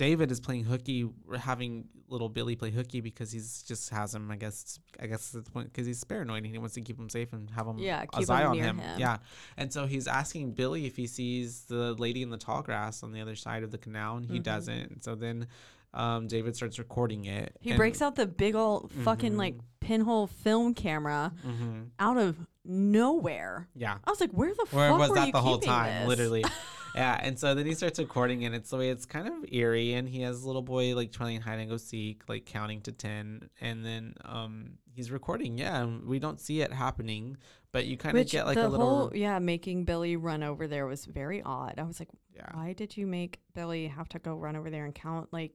David is playing hooky, having little Billy play hooky because he's just has him. I guess. I guess at the point because he's paranoid and he wants to keep him safe and have him. Yeah, a keep eye him on him. him. Yeah. And so he's asking Billy if he sees the lady in the tall grass on the other side of the canal, and he Mhm. doesn't. And so then, um, David starts recording it. He breaks out the big old fucking like Mhm. pinhole film camera Mhm. out of nowhere. Yeah. I was like, where the Where fuck was were that you the whole time? this? Literally. [LAUGHS] yeah. And so then he starts recording, and it's the way it's kind of eerie, and he has a little boy like playing hide and go seek, like counting to ten, and then um he's recording. Yeah, and we don't see it happening, but you kind of get like a little. whole yeah, making Billy run over there was very odd. I was like, yeah. why did you make Billy have to go run over there and count? Like,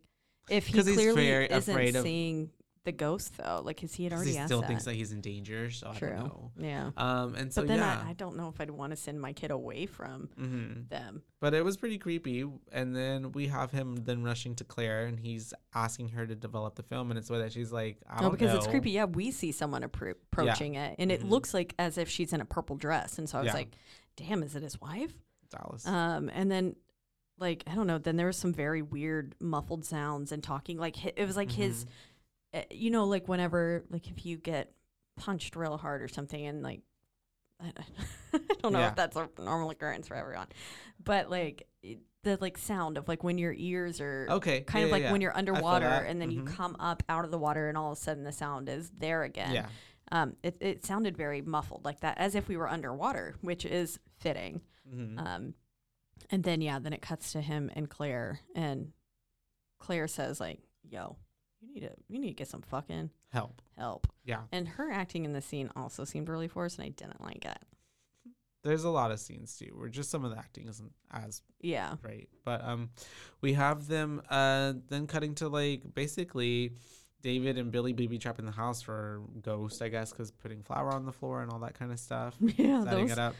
if he clearly isn't afraid of- seeing the ghost though? Like, cause he had already he asked still that. thinks that he's in danger. So I don't know. Yeah. Um, and so but then yeah. I, I don't know if I'd want to send my kid away from hmm them. But it was pretty creepy. And then we have him then rushing to Claire, and he's asking her to develop the film, and it's way that she's like, I No, don't because it's creepy. Yeah, we see someone appro- approaching it, and it Mhm. looks like as if she's in a purple dress. And so I was Yeah. like, "Damn, is it his wife?" Dallas. Um, and then, like, I don't know. Then there was some very weird muffled sounds and talking. Like it was like his, Mhm. uh, you know, like whenever, like if you get punched real hard or something, and like, [LAUGHS] I, don't know Yeah. if that's a normal occurrence for everyone, but like it- the like sound of like when your ears are Okay. kind yeah, of like yeah, when you're underwater and then you Mhm. come up out of the water and all of a sudden the sound is there again. Yeah. Um, it, it sounded very muffled like that, as if we were underwater, which is fitting. Mhm. Um, and then yeah, then it cuts to him and Claire, and Claire says like, "Yo, you need to you need to get some fucking Help. help." Yeah. And her acting in the scene also seemed really forced, and I didn't like it. There's a lot of scenes too, where just some of the acting isn't as Yeah, great. But um, we have them uh then cutting to like basically. David and Billy booby trapping the house for Ghost, I guess, because putting flour on the floor and all that kind of stuff, [LAUGHS] yeah, setting those, it up.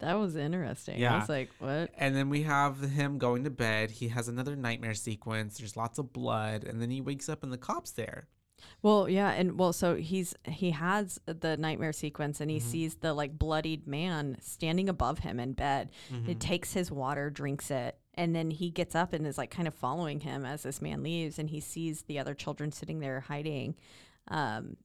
That was interesting. Yeah. I was like, "What?" And then we have him going to bed. He has another nightmare sequence. There's lots of blood, and then he wakes up and the cops there. Well, yeah, and well, so he's he has the nightmare sequence, and he Mhm. sees the like bloodied man standing above him in bed. Mm-hmm. He takes his water, drinks it, and then he gets up and is like kind of following him as this man leaves, and he sees the other children sitting there hiding, um,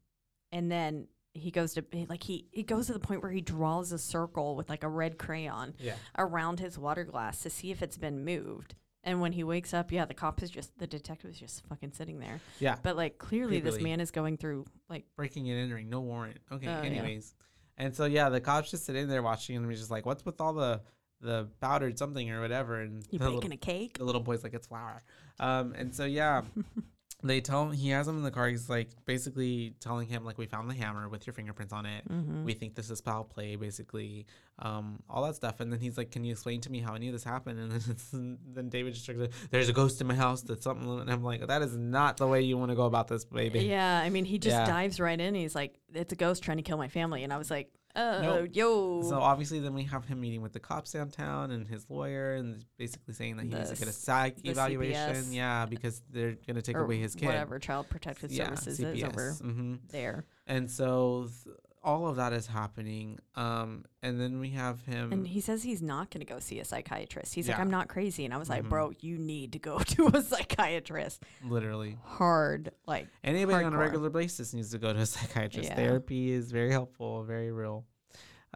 and then he goes to like he he goes to the point where he draws a circle with like a red crayon Yeah. around his water glass to see if it's been moved. And when he wakes up, yeah, the cop is just the detective is just fucking sitting there. Yeah. But like clearly, this man is going through like Breaking and entering, no warrant. Okay. Yeah. anyways, and so yeah, the cops just sitting there watching, and he's just like, "What's with all the the powdered something or whatever?" And you baking little, a cake. the little boy's like, "It's flour." Um, and so yeah. [LAUGHS] They tell him he has him in the car. He's like basically telling him like we found the hammer with your fingerprints on it. Mm-hmm. we think this is foul play basically um all that stuff and then he's like can you explain to me how any of this happened [LAUGHS] and then then david just like, there's a ghost in my house that's something and i'm like that is not the way you want to go about this baby Yeah, I mean, he just Yeah. dives right in. He's like, "It's a ghost trying to kill my family," and I was like, "Oh, Nope. yo." so obviously then we have him meeting with the cops downtown and his lawyer and basically saying that he The needs to get a psych evaluation CPS. yeah because they're gonna take or away his kid whatever Child Protective yeah Services is over hmm there. and so th- all of that is happening um and then we have him And he says he's not going to go see a psychiatrist. He's like, "I'm not crazy," and I was like, Mhm. "Bro, you need to go [LAUGHS] to a psychiatrist." literally Hard, like Anybody on a regular basis needs to go to a [LAUGHS] psychiatrist. Yeah. Therapy is very helpful, very real.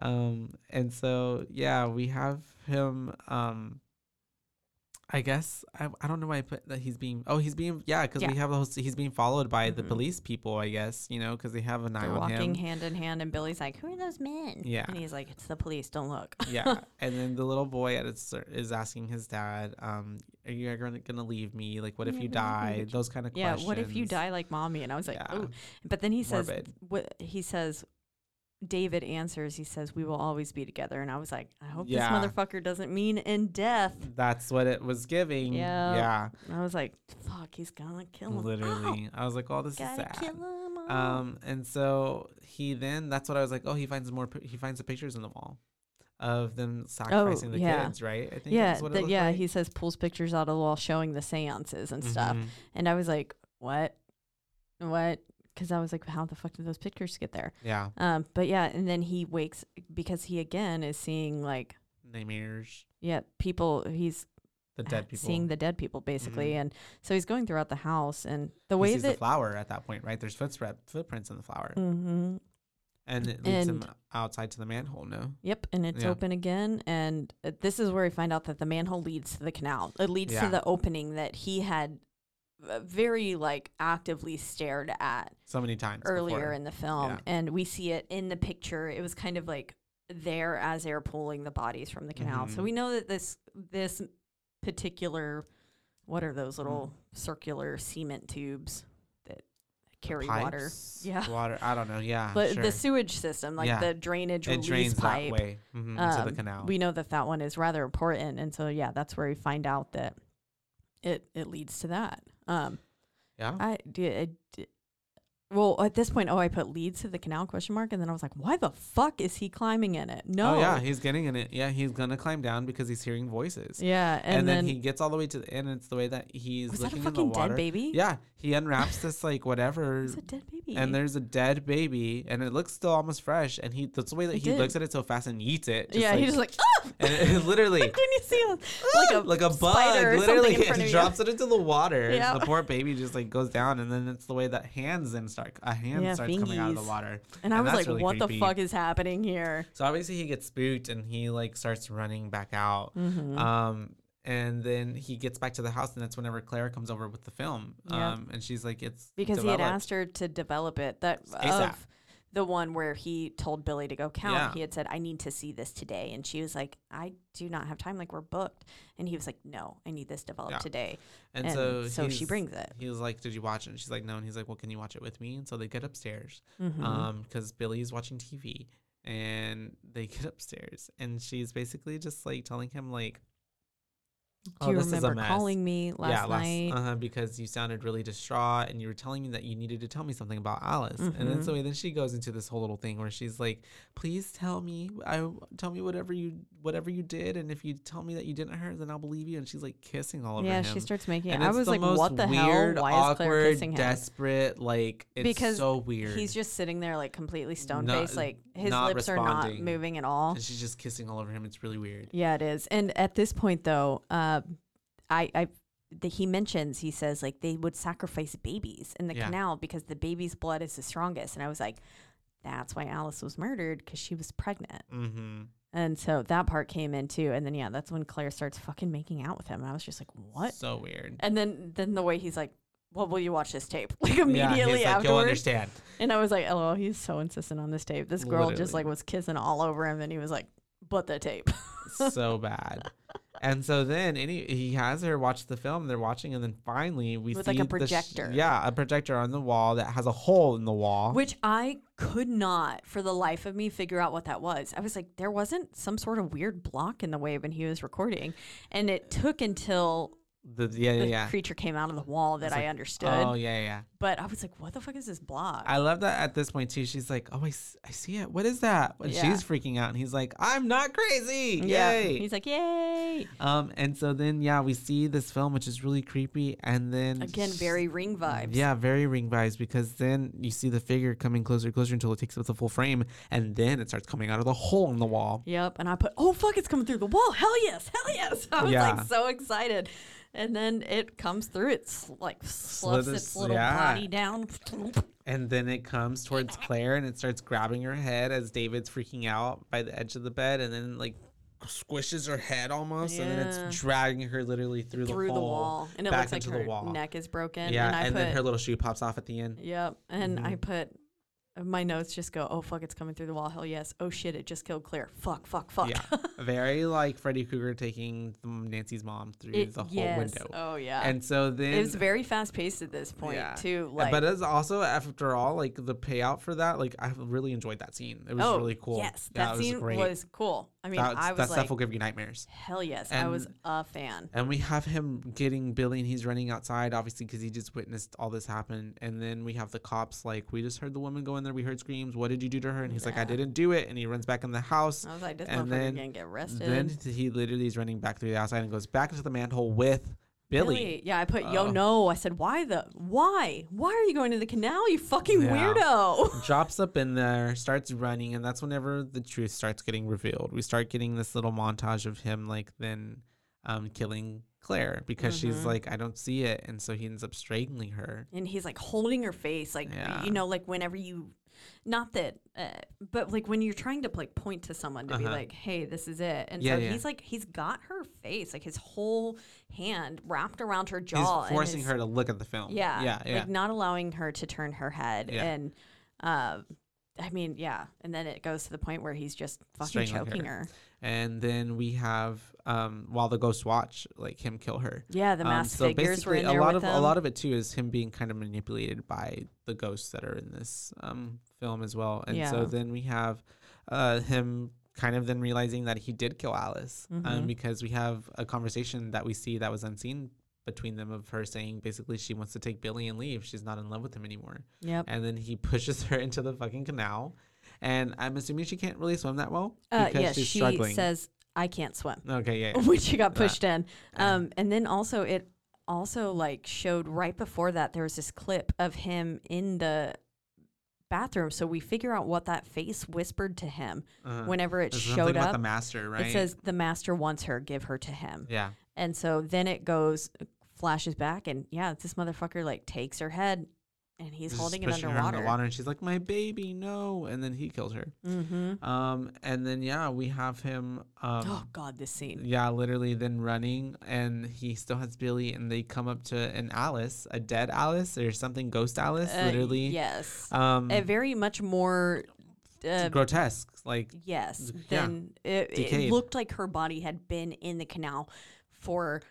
Um, and so yeah, we have him. Um, I guess I, I don't know why I put that he's being oh he's being yeah because we Yeah. have those he's being followed by the Mhm. police people I guess you know because they have an eye they're on walking him hand in hand, and Billy's like, "Who are those men?" Yeah. and he's like, "It's the police. Don't look." yeah [LAUGHS] and then the little boy at his, is asking his dad um are you ever gonna, gonna leave me like what if you what if you die those kind of questions. yeah. questions What if you die like mommy? And I was like, Yeah. "Oh," but then he says, what he says David answers, he says, We will always be together. And I was like, I hope Yeah. this motherfucker doesn't mean in death. that's what it was giving Yeah. yeah And I was like, Fuck, he's gonna kill him. literally i was like oh this is Gotta sad kill him. oh. um and so he then that's what i was like oh he finds more he finds the pictures in the wall of them sacrificing the Oh, yeah. kids right i think yeah, that's what it yeah. like. He says pulls pictures out of the wall showing the seances and stuff. Mhm. And I was like, What? What? Because I was like, How the fuck did those pictures get there? yeah Um, but yeah, and then he wakes because he again is seeing like, nightmares yeah, people. He's the dead [LAUGHS] people seeing the dead people basically, Mhm. and so he's going throughout the house, and the he way sees that the flower at that point right there's footspre- footprints in the flower hmm and it leads him outside to the manhole no Yep, and it's Yeah. open again, and uh, this is where we find out that the manhole leads to the canal. It leads Yeah. to the opening that he had very like actively stared at so many times earlier before. in the film, Yeah. and we see it in the picture. It was kind of like there as they're pulling the bodies from the canal. So Mhm. we know that this this particular what are those little Mm. circular cement tubes that carry water? Yeah. water i don't know yeah But sure. the sewage system, like Yeah. the drainage it drains pipe, that way mhm, into the um, canal we know that that one is rather important, and so yeah, that's where we find out that it it leads to that. Um, yeah. I, d- I well, at this point, oh, I put leads to the canal question mark, and then I was like, why the fuck is he climbing in it? No. Oh yeah, he's getting in it. Yeah, he's gonna climb down because he's hearing voices. yeah, and, And, then, then, he gets all the way to the end. It's the way that he's was that a looking in the fucking dead water. baby? Yeah, he unwraps this like whatever, it's a dead baby. and there's a dead baby, and it looks still almost fresh. And he that's the way that It he did. looks at it so fast and eats it. Just yeah, like, he's just like, ah! [LAUGHS] and it, literally. [LAUGHS] Didn't you see a, [LAUGHS] like a like a bug, literally, he in front it of you? drops it into the water. Yeah. The poor baby just like goes down, and then it's the way that hands then start a hand Yeah, starts coming out of the water. And I was like, really what the fuck is happening here? So obviously he gets spooked and he like starts running back out. Mm-hmm. Um, and then he gets back to the house, and that's whenever Claire comes over with the film. Yeah. Um, and she's like, "It's because he had asked her to develop it. That ASAP. of the one where he told Billy to go count. Yeah. He had said, "I need to see this today," and she was like, "I do not have time. Like we're booked." And he was like, "No, I need this developed Yeah. today." And, and so, so she brings it. He was like, "Did you watch it?" And she's like, "No." And he's like, "Well, can you watch it with me?" And so they get upstairs, Mhm. um, because Billy's watching TV, and they get [LAUGHS] upstairs, and she's basically just like telling him like, do "Oh, you this is a remember mess." calling me last yeah, night? uh-huh, because you sounded really distraught and you were telling me that you needed to tell me something about Alice. And then Mhm. so then she goes into this whole little thing where she's like, "Please tell me, I tell me whatever you whatever you did, and if you tell me that you didn't hurt, then I'll believe you." And she's like kissing all over yeah, him. Yeah, she starts making. and I was like, "What the weird, hell? Why is Claire awkward, kissing him?" desperate, like it's Because so weird. He's just sitting there like completely stone faced, like his lips are not moving at all. and she's just kissing all over him. It's really weird. Yeah, it is. And at this point, though, uh, I, I, the, he mentions he says like they would sacrifice babies in the Yeah. canal because the baby's blood is the strongest. And I was like, that's why Alice was murdered because she was pregnant. Mm-hmm. And so that part came in too. And then yeah, that's when Claire starts fucking making out with him. And I was just like, what? So weird. And then then the way he's like. Well, will you watch this tape? [LAUGHS] Like immediately he's like, You'll understand. and I was like, "Oh, he's so insistent on this tape." This girl just like was kissing all over him, and he was like, "But the tape." [LAUGHS] so bad. And so then any he has her watch the film. They're watching, and then finally we With, see like, a the sh- projector. yeah, a projector on the wall that has a hole in the wall. Which I could not, for the life of me, figure out what that was. I was like, there wasn't some sort of weird block in the way when he was recording, and it took until the yeah yeah the yeah. creature came out of the wall that I like, understood. Oh yeah yeah. But I was like, what the fuck is this block? I love that at this point too. She's like, "Oh, I, I see it. What is that?" And Yeah. she's freaking out, and he's like, "I'm not crazy. yeah, Yay!" he's like, yay! um, and so then yeah, we see this film, which is really creepy, and then Again, very ring vibes. Yeah, very ring vibes because then you see the figure coming closer and closer until it takes up the full frame, and then it starts coming out of the hole in the wall. Yep. And I put, oh fuck, it's coming through the wall. Hell yes, hell yes. [LAUGHS] I was Yeah. like so excited. And then it comes through. It's like Slithers- its little yeah. body down. And then it comes towards [LAUGHS] Claire and it starts grabbing her head as David's freaking out by the edge of the bed, and then like squishes her head almost, and then it's dragging her literally through, through the, the, hole, wall, and it back looks like her the wall. neck is broken. Yeah, and and, put, then her little shoe pops off at the end. yep, and I Mhm. put my notes just go, oh fuck, it's coming through the wall. Hell yes. Oh shit, it just killed Claire. Fuck, fuck, fuck. Yeah, [LAUGHS] very like Freddy Krueger taking Nancy's mom through It- the whole yes. window. Oh yeah. And so then it was very fast paced at this point Yeah. too. Like, but it's also after all like the payout for that like i really enjoyed that scene it was oh really cool Yes, Yeah, that was scene great. was cool. I mean, That's- I was that like, stuff will give you nightmares. hell yes, I was a fan. and we have him getting billy and he's running outside obviously because he just witnessed all this happen. And then we have the cops like we just heard the woman go in there we heard screams what did you do to her? And he's like i didn't do it. And he runs back in the house. I was like, this and motherfucker then- gonna get arrested. then he literally is running back through the outside and goes back into the manhole with billy, Yeah, I put yo Oh. no. I said, why the why? Why are you going to the canal? You fucking Yeah. weirdo. [LAUGHS] drops up in there, starts running, and that's whenever the truth starts getting revealed. We start getting this little montage of him like then um, killing Claire because she's Mhm. like, I don't see it, and so he ends up strangling her. and he's like holding her face, like Yeah. you know, like whenever you, not that, uh, but like when you're trying to like point to someone to be Uh-huh. like, hey, this is it, and Yeah, so yeah. he's like, he's got her face, like his whole hand wrapped around her jaw, He's and forcing his- her to look at the film. Yeah, yeah, yeah. like not allowing her to turn her head, Yeah. and, uh, I mean, yeah, and then it goes to the point where he's just fucking Strangling choking her. her. and then we have um, while the ghosts watch, like him kill her. Yeah, the Um, so figures were basically, in a there lot with of him. a lot of it too is him being kind of manipulated by the ghosts that are in this um, film as well. And so then we have uh, him kind of then realizing that he did kill Alice, um, Mhm. because we have a conversation that we see that was unseen between them of her saying basically she wants to take Billy and leave. She's not in love with him anymore. Yep. And then he [LAUGHS] pushes her into the fucking canal. And I'm assuming she can't really swim that well Uh, because yes, she's she struggling. says, "I can't swim," okay, yeah. [LAUGHS] yeah. when she got pushed in. Yeah. Um, and then also it also like showed right before that there was this clip of him in the bathroom, so we figure out what that face whispered to him Uh-huh. whenever it There's showed up. the master, right? It says the master wants her, give her to him. yeah. And so then it goes, flashes back, and yeah, this motherfucker like takes her head, and he's Just holding it her underwater. and she's like, "My baby, no!" And then he kills her. Mm-hmm. Um, and then yeah, we have him. Um, oh God, this scene. yeah, literally then running, and he still has Billy, and they come up to an Alice, a dead Alice or something, ghost Alice, Uh, literally. yes, Um, a very much more. Uh, grotesque, like yes, yeah, then it, it looked like her body had been in the canal for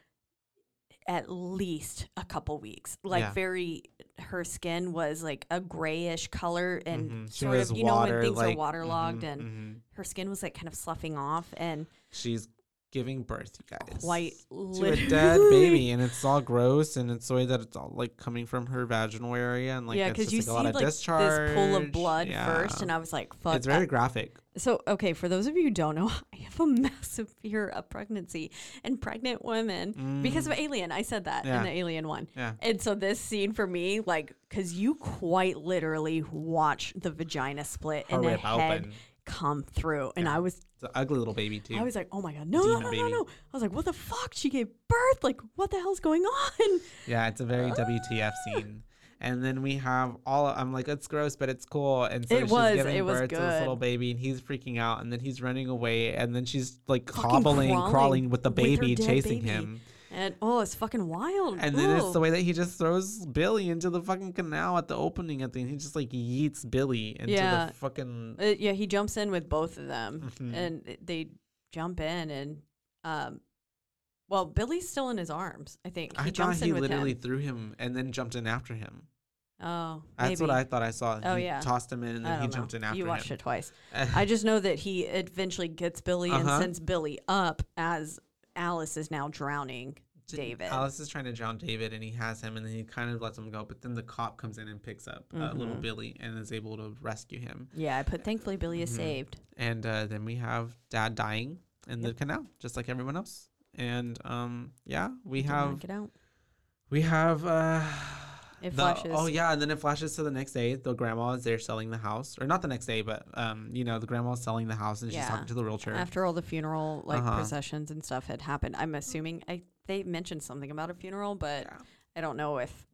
at least a couple weeks. Like Yeah. very, her skin was like a grayish color and mhm. She sort of you know when things like, are waterlogged mhm, and mhm. her skin was like kind of sloughing off and she's giving birth, you guys, quite to a dead baby, [LAUGHS] and it's all gross, and it's the way that it's all like coming from her vaginal area, and like yeah, it's because you like, see a lot like discharge. this pool of blood yeah. first, and I was like, "Fuck." it's very I- graphic. so okay, for those of you who don't know, [LAUGHS] I have a massive fear of pregnancy and pregnant women because of Alien. I said that Mm. Yeah. in the Alien one, Yeah. and so this scene for me, like, because you quite literally watch the vagina split and the head open. Come through, and. I was It's an ugly little baby too. I was like, oh my god, no, no, Demon no, no, baby. no. I was like, what the fuck? She gave birth. Like, what the hell's going on? Yeah, it's a very ah. WTF scene. And then we have all. I'm like, it's gross, but it's cool. And so It she's was, giving it was birth to this little baby, and he's freaking out. And then he's running away, and then she's like Fucking hobbling, crawling, crawling with the with her baby, dead chasing baby. him. And oh, it's fucking wild. And then it's the way that he just throws Billy into the fucking canal at the opening. At the end, he just like yeets Billy into Yeah. the fucking. Uh, yeah, he jumps in with both of them, Mhm. and they jump in, and um, well, Billy's still in his arms. I think he I thought he in literally him. threw him and then jumped in after him. Oh, That's maybe. what I thought I saw. Oh, he yeah. tossed him in and then he jumped know. in after You watched him. it twice. [LAUGHS] I just know that he eventually gets Billy and Uh-huh. sends Billy up as Alice is now drowning David. Alice is trying to drown David, and he has him, and then he kind of lets him go. But then the cop comes in and picks up uh, little Mhm. Billy and is able to rescue him. Yeah, I put thankfully Billy is Mhm. saved. And uh, then we have Dad dying in the canal, just like everyone else. And um, yeah, we Did not have we have uh, It the- flashes. Oh yeah, and then it flashes to the next day. The grandma is there selling the house, or not the next day, but um, you know, the grandma is selling the house, and she's Yeah. talking to the realtor. After all the funeral like Uh-huh. processions and stuff had happened, I'm assuming I they mentioned something about a funeral, but yeah. I don't know if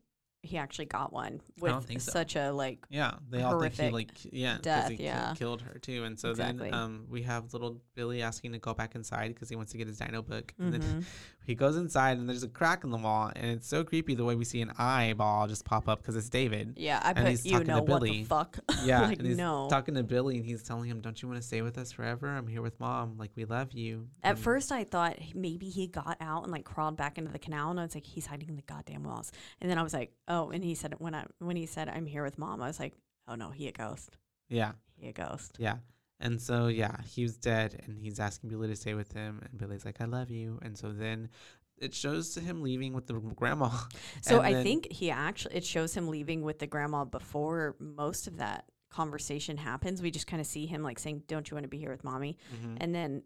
he actually got one with think so. such a like Yeah, they all think he like yeah, death, he yeah. killed her too. And so Exactly. then um we have little Billy asking to go back inside because he wants to get his dino book. And then mhm. [LAUGHS] [LAUGHS] he goes inside and there's a crack in the wall and it's so creepy the way we see an eyeball just pop up because it's David. yeah, I and he's put you talking to know what Billy. the fuck. [LAUGHS] Yeah, like and he's no. talking to Billy and he's telling him, "Don't you want to stay with us forever? I'm here with mom. Like we love you." At And- first, I thought maybe he got out and like crawled back into the canal, and I was like, he's hiding in the goddamn walls. And then I was like, oh, and he said when I when he said I'm here with mom, I was like, oh no, he a ghost. yeah, He a ghost. yeah. And so yeah, he was dead and he's asking Billy to stay with him and Billy's like, "I love you." And so then it shows to him leaving with the grandma. [LAUGHS] So I think he actually it shows him leaving with the grandma before most of that conversation happens. We just kind of see him like saying, "Don't you want to be here with mommy?" Mhm. And then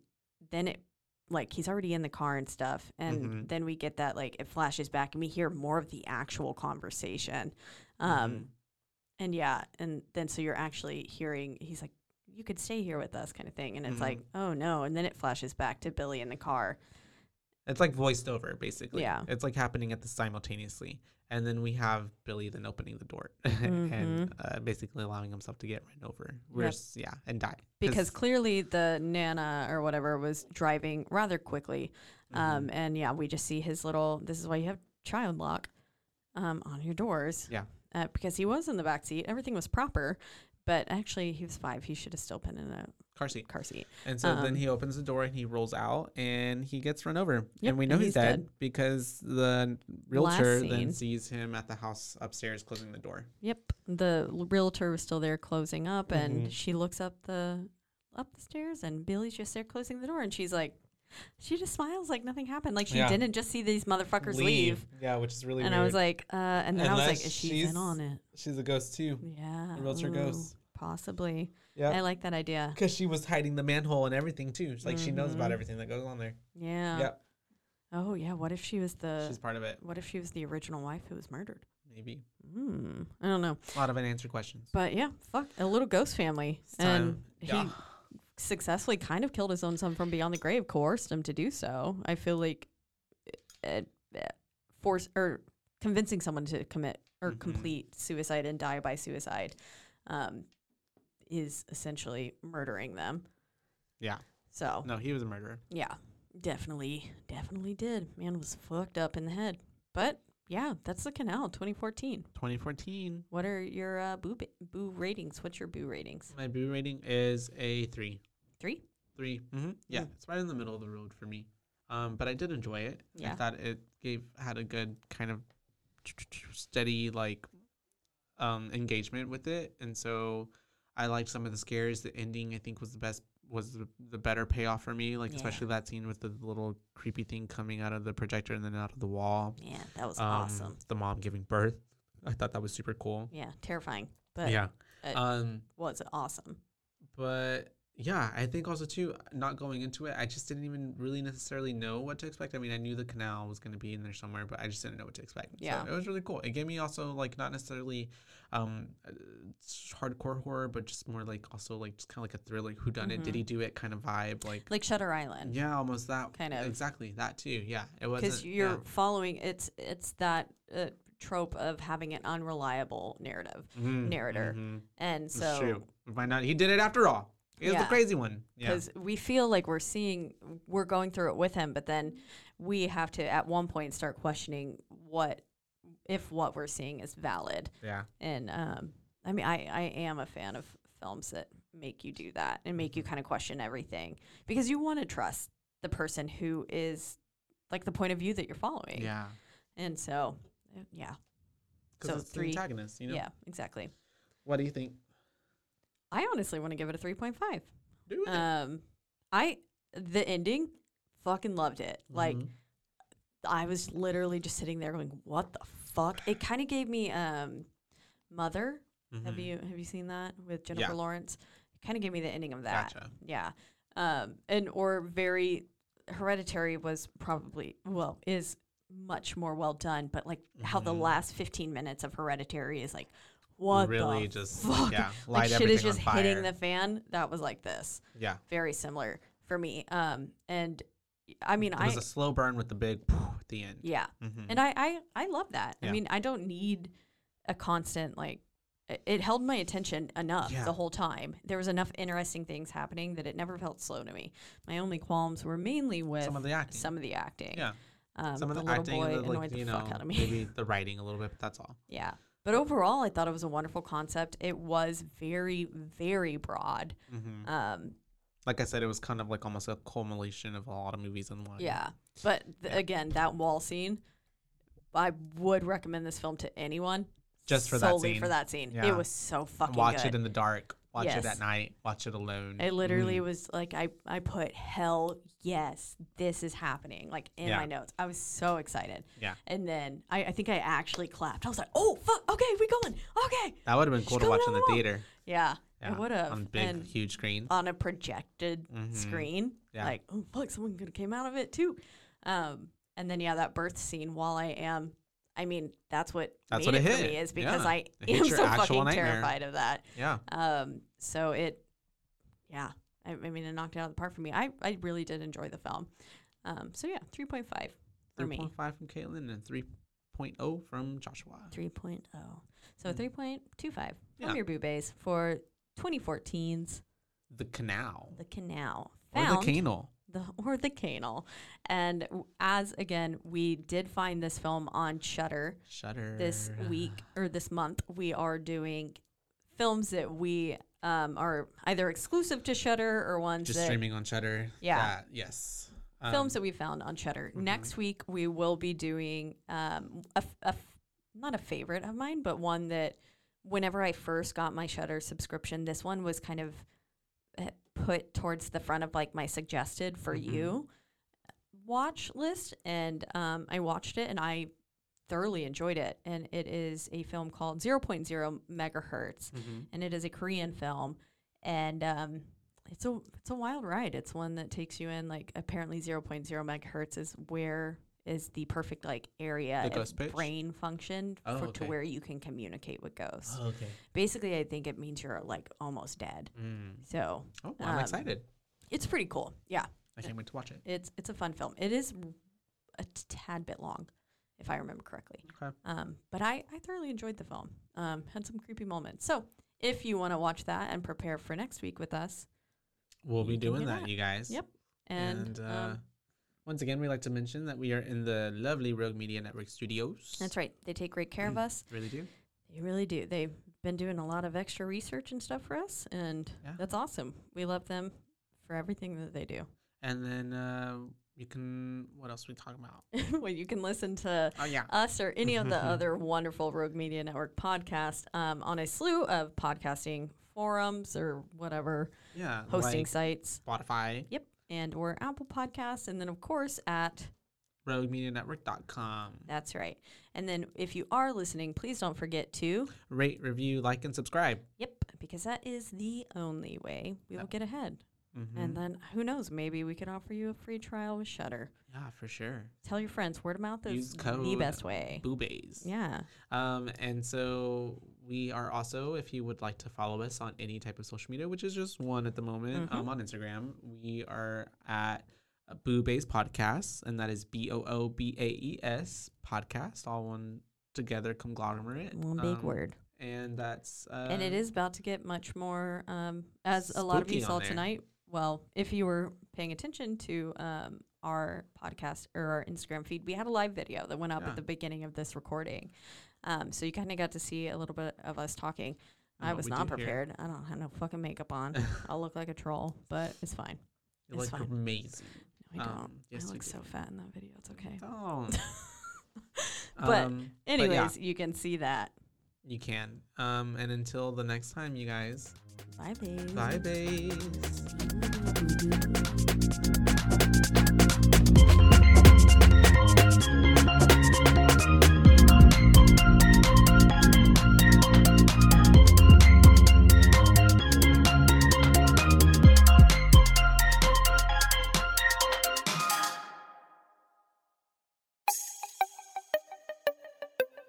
then it like he's already in the car and stuff, and Mhm. then we get that like it flashes back and we hear more of the actual conversation. Um, Mhm. and yeah, and then so you're actually hearing he's like, "You could stay here with us," kind of thing, and it's like, Mm-hmm. "Oh no!" And then it flashes back to Billy in the car. It's like voiced over, basically. Yeah. It's like happening at the simultaneously. And then we have Billy then opening the door [LAUGHS] Mm-hmm. and uh, basically allowing himself to get run over. Where's, yeah, and die. because clearly the nana or whatever was driving rather quickly Mm-hmm. um, and yeah we just see his little this is why you have child lock um, on your doors Yeah. uh, because he was in the back seat everything was proper but actually he was five he should have still been in a car seat. car seat And so then Um, he opens the door and he rolls out and he gets run over. Yep, and we know and he's, he's dead, dead. because the realtor then sees him at the house upstairs closing the door. yep the realtor was still there closing up Mhm. and she looks up the up the stairs and billy's just there closing the door and she's like she just smiles like nothing happened. Like she Yeah. didn't just see these motherfuckers leave. Yeah, which is really and weird. I was like, uh, and then I was like, is she she's- in on it? she's a ghost too. Yeah. realtor ooh, ghost. Possibly. Yeah. I Yeah. like that idea. Because she was hiding the manhole and everything too. It's like she knows about Mhm. everything that goes on there. Yeah. Yeah. Oh yeah. What if she was the She's part of it. what if she was the original wife who was murdered? Maybe. Hmm. I don't know. A lot of unanswered questions. But yeah, fuck a little ghost family. It's and time. he Yeah. Successfully kind of killed his own son from beyond the grave, coerced him to do so. I feel like uh, uh, force or convincing someone to commit or Mhm. complete suicide and die by suicide um, is essentially murdering them. Yeah. So No, he was a murderer. yeah, definitely, definitely did. Man was fucked up in the head. But yeah, that's the canal, 2014. 2014. What are your uh, boo ba- boo ratings? What's your boo ratings? My boo rating is a three. Three. Three. Mm-hmm. Yeah, Mm. it's right in the middle of the road for me. Um, but I did enjoy it. I thought it gave had a good kind of steady like um engagement with it, and so I liked some of the scares. The ending I think was the best was the, the better payoff for me. Like Yeah. especially that scene with the little creepy thing coming out of the projector and then out of the wall. Yeah, that was Um, awesome. The mom giving birth. I thought that was super cool. Yeah, terrifying, but yeah. uh, Um. was awesome. but yeah, I think also too, not going into it, I just didn't even really necessarily know what to expect. I mean, I knew the canal was going to be in there somewhere, but I just didn't know what to expect. Yeah. so it was really cool. It gave me also like not necessarily um uh, hardcore horror, but just more like also like just kind of like a thriller. Who done it? Did he do it? Kind of vibe. Like, Like Shutter Island, yeah, almost that Kind of. exactly that too. Yeah, it was because you're following. It's it's that uh, trope of having an unreliable narrative, narrator. and so find out he did it after all. Was Yeah. the crazy one. Yeah. because we feel like we're seeing we're going through it with him but then we have to at one point start questioning what if what we're seeing is valid Yeah. and um i mean i i am a fan of films that make you do that and make you kind of question everything because you want to trust the person who is like the point of view that you're following Yeah. and so yeah Because So it's three- the antagonist, you know? yeah exactly What do you think? I honestly want to give it a 3.5 Do it. um i the ending fucking loved it like Mhm. I was literally just sitting there going, "What the fuck?" It kind of gave me um, Mother. Have Mhm. you have you seen that with Jennifer Yeah. Lawrence? It kind of gave me the ending of that. Gotcha. Yeah. Um, and or very Hereditary was probably well is much more well done, but like how the Mhm. last 15 minutes of Hereditary is like what really the just [LAUGHS] fuck? yeah, like shit is just hitting the fan. That was like this. yeah. Very similar for me. Um and I mean It I was a slow burn with the big [LAUGHS] at the end. yeah. mm-hmm. And I, I, I love that. I mean, I don't need a constant like. It, it held my attention enough Yeah. the whole time. There was enough interesting things happening that it never felt slow to me. My only qualms were mainly with some of the acting. some of the acting. yeah, um, some of the, the, acting boy the, annoyed the you know fuck out of me. maybe [LAUGHS] the writing a little bit, but that's all. yeah, but overall, I thought it was a wonderful concept. It was very, very broad. hmm Um, Like I said, it was kind of like almost a culmination of a lot of movies in one. Yeah, but th- Yeah. again, that wall scene, I would recommend this film to anyone. Just for that solely scene. for that scene. Yeah. It was so fucking watch good. it in the dark. Watch Yes. it at night. Watch it alone. It literally Mm. was like I I put hell yes this is happening like in Yeah. my notes. I was so excited. Yeah. And then I, I think I actually clapped. I was like, oh fuck, okay, we going, okay. That would have been cool to watch in the the theater. Yeah, Yeah, I would have. on big, and huge screen. on a projected Mhm. screen. Yeah. Like, oh fuck, someone could have came out of it too. Um, and then yeah, that birth scene. While I am, I mean, that's what That's made what it it for hit. me is because Yeah. I [LAUGHS] am so fucking nightmare. terrified of that. Yeah. Um, so it, yeah, I, I mean, it knocked it out of the park for me. I, I really did enjoy the film. Um, so yeah, 3.5 for me. 3.5 from Caitlin and 3.0 from Joshua. 3.0. So Mm. 3.25 Yeah. from your boo base for 2014's The canal. The Canal. Or the canal. The [LAUGHS] or the canal. And as again, we did find this film on Shudder Shudder. this week [SIGHS] or this month. We are doing films that we um, are either exclusive to Shudder or ones Just that streaming on Shudder. Yeah. That- yes. Um, films that we found on Shudder. mhm. Next week we will be doing um, a, a not a favorite of mine, but one that whenever I first got my Shudder subscription, this one was kind of put towards the front of like my suggested for Mhm. you. watch list, and um, I watched it, and I thoroughly enjoyed it. And it is a film called 0.0 megahertz, Mhm. and it is a Korean film, and um, it's a it's a wild ride. It's one that takes you in like apparently 0.0 megahertz is where is the perfect like area The of ghost pitch? brain function Oh, for, okay. to where you can communicate with ghosts. okay. Basically, I think it means you're like almost dead. Mm. So Oh, I'm Um, excited. it's pretty cool. Yeah, I can't wait to watch it. it's it's a fun film. It is a tad bit long, if I remember correctly. Okay. Um, but I, I thoroughly enjoyed the film. Um, had some creepy moments. So if you want to watch that and prepare for next week with us, We'll be You can doing do that, that. you guys. Yep. and, uh, um, once again, we like to mention that we are in the lovely Rogue Media Network studios. that's right. They take great care of us. Really do. They really do. They've been doing a lot of extra research and stuff for us, and Yeah. that's awesome. We love them for everything that they do. And then uh, you can. What else we talk about? [LAUGHS] well, you can listen to Oh yeah. us or any of the [LAUGHS] other wonderful Rogue Media Network podcasts um, on a slew of podcasting forums or whatever Yeah. hosting like sites. Spotify, Yep. And or Apple Podcasts. And then, of course, at RogueMediaNetwork.com. that's right. And then, if you are listening, please don't forget to, Rate, review, like, and subscribe. yep, because that is the only way we will get ahead. Mm-hmm. And then, who knows, maybe we could offer you a free trial with Shudder. yeah, for sure. Tell your friends. Word of mouth is the best way. Boobaes. Yeah. Um, and so we are also, if you would like to follow us on any type of social media, which is just one at the moment, um, Mhm. on Instagram, we are at Boo Boobaes Podcast, and that is B O O B A E S podcast, all one together conglomerate. One big Um, word. And that's uh, and it is about to get much more um, as a lot of you saw tonight well if you were paying attention to um, our podcast or our instagram feed we had a live video that went up Yeah. at the beginning of this recording um, so you kind of got to see a little bit of us talking and i was not here. prepared i don't have no fucking makeup on [LAUGHS] i'll look like a troll but it's fine You It's look fine. amazing. no i don't Um, yes, i look so fat in that video it's okay Don't. [LAUGHS] But Um, anyways yeah, you can see that you can. Um, and until the next time, you guys. bye babe Bye, babes. [LAUGHS]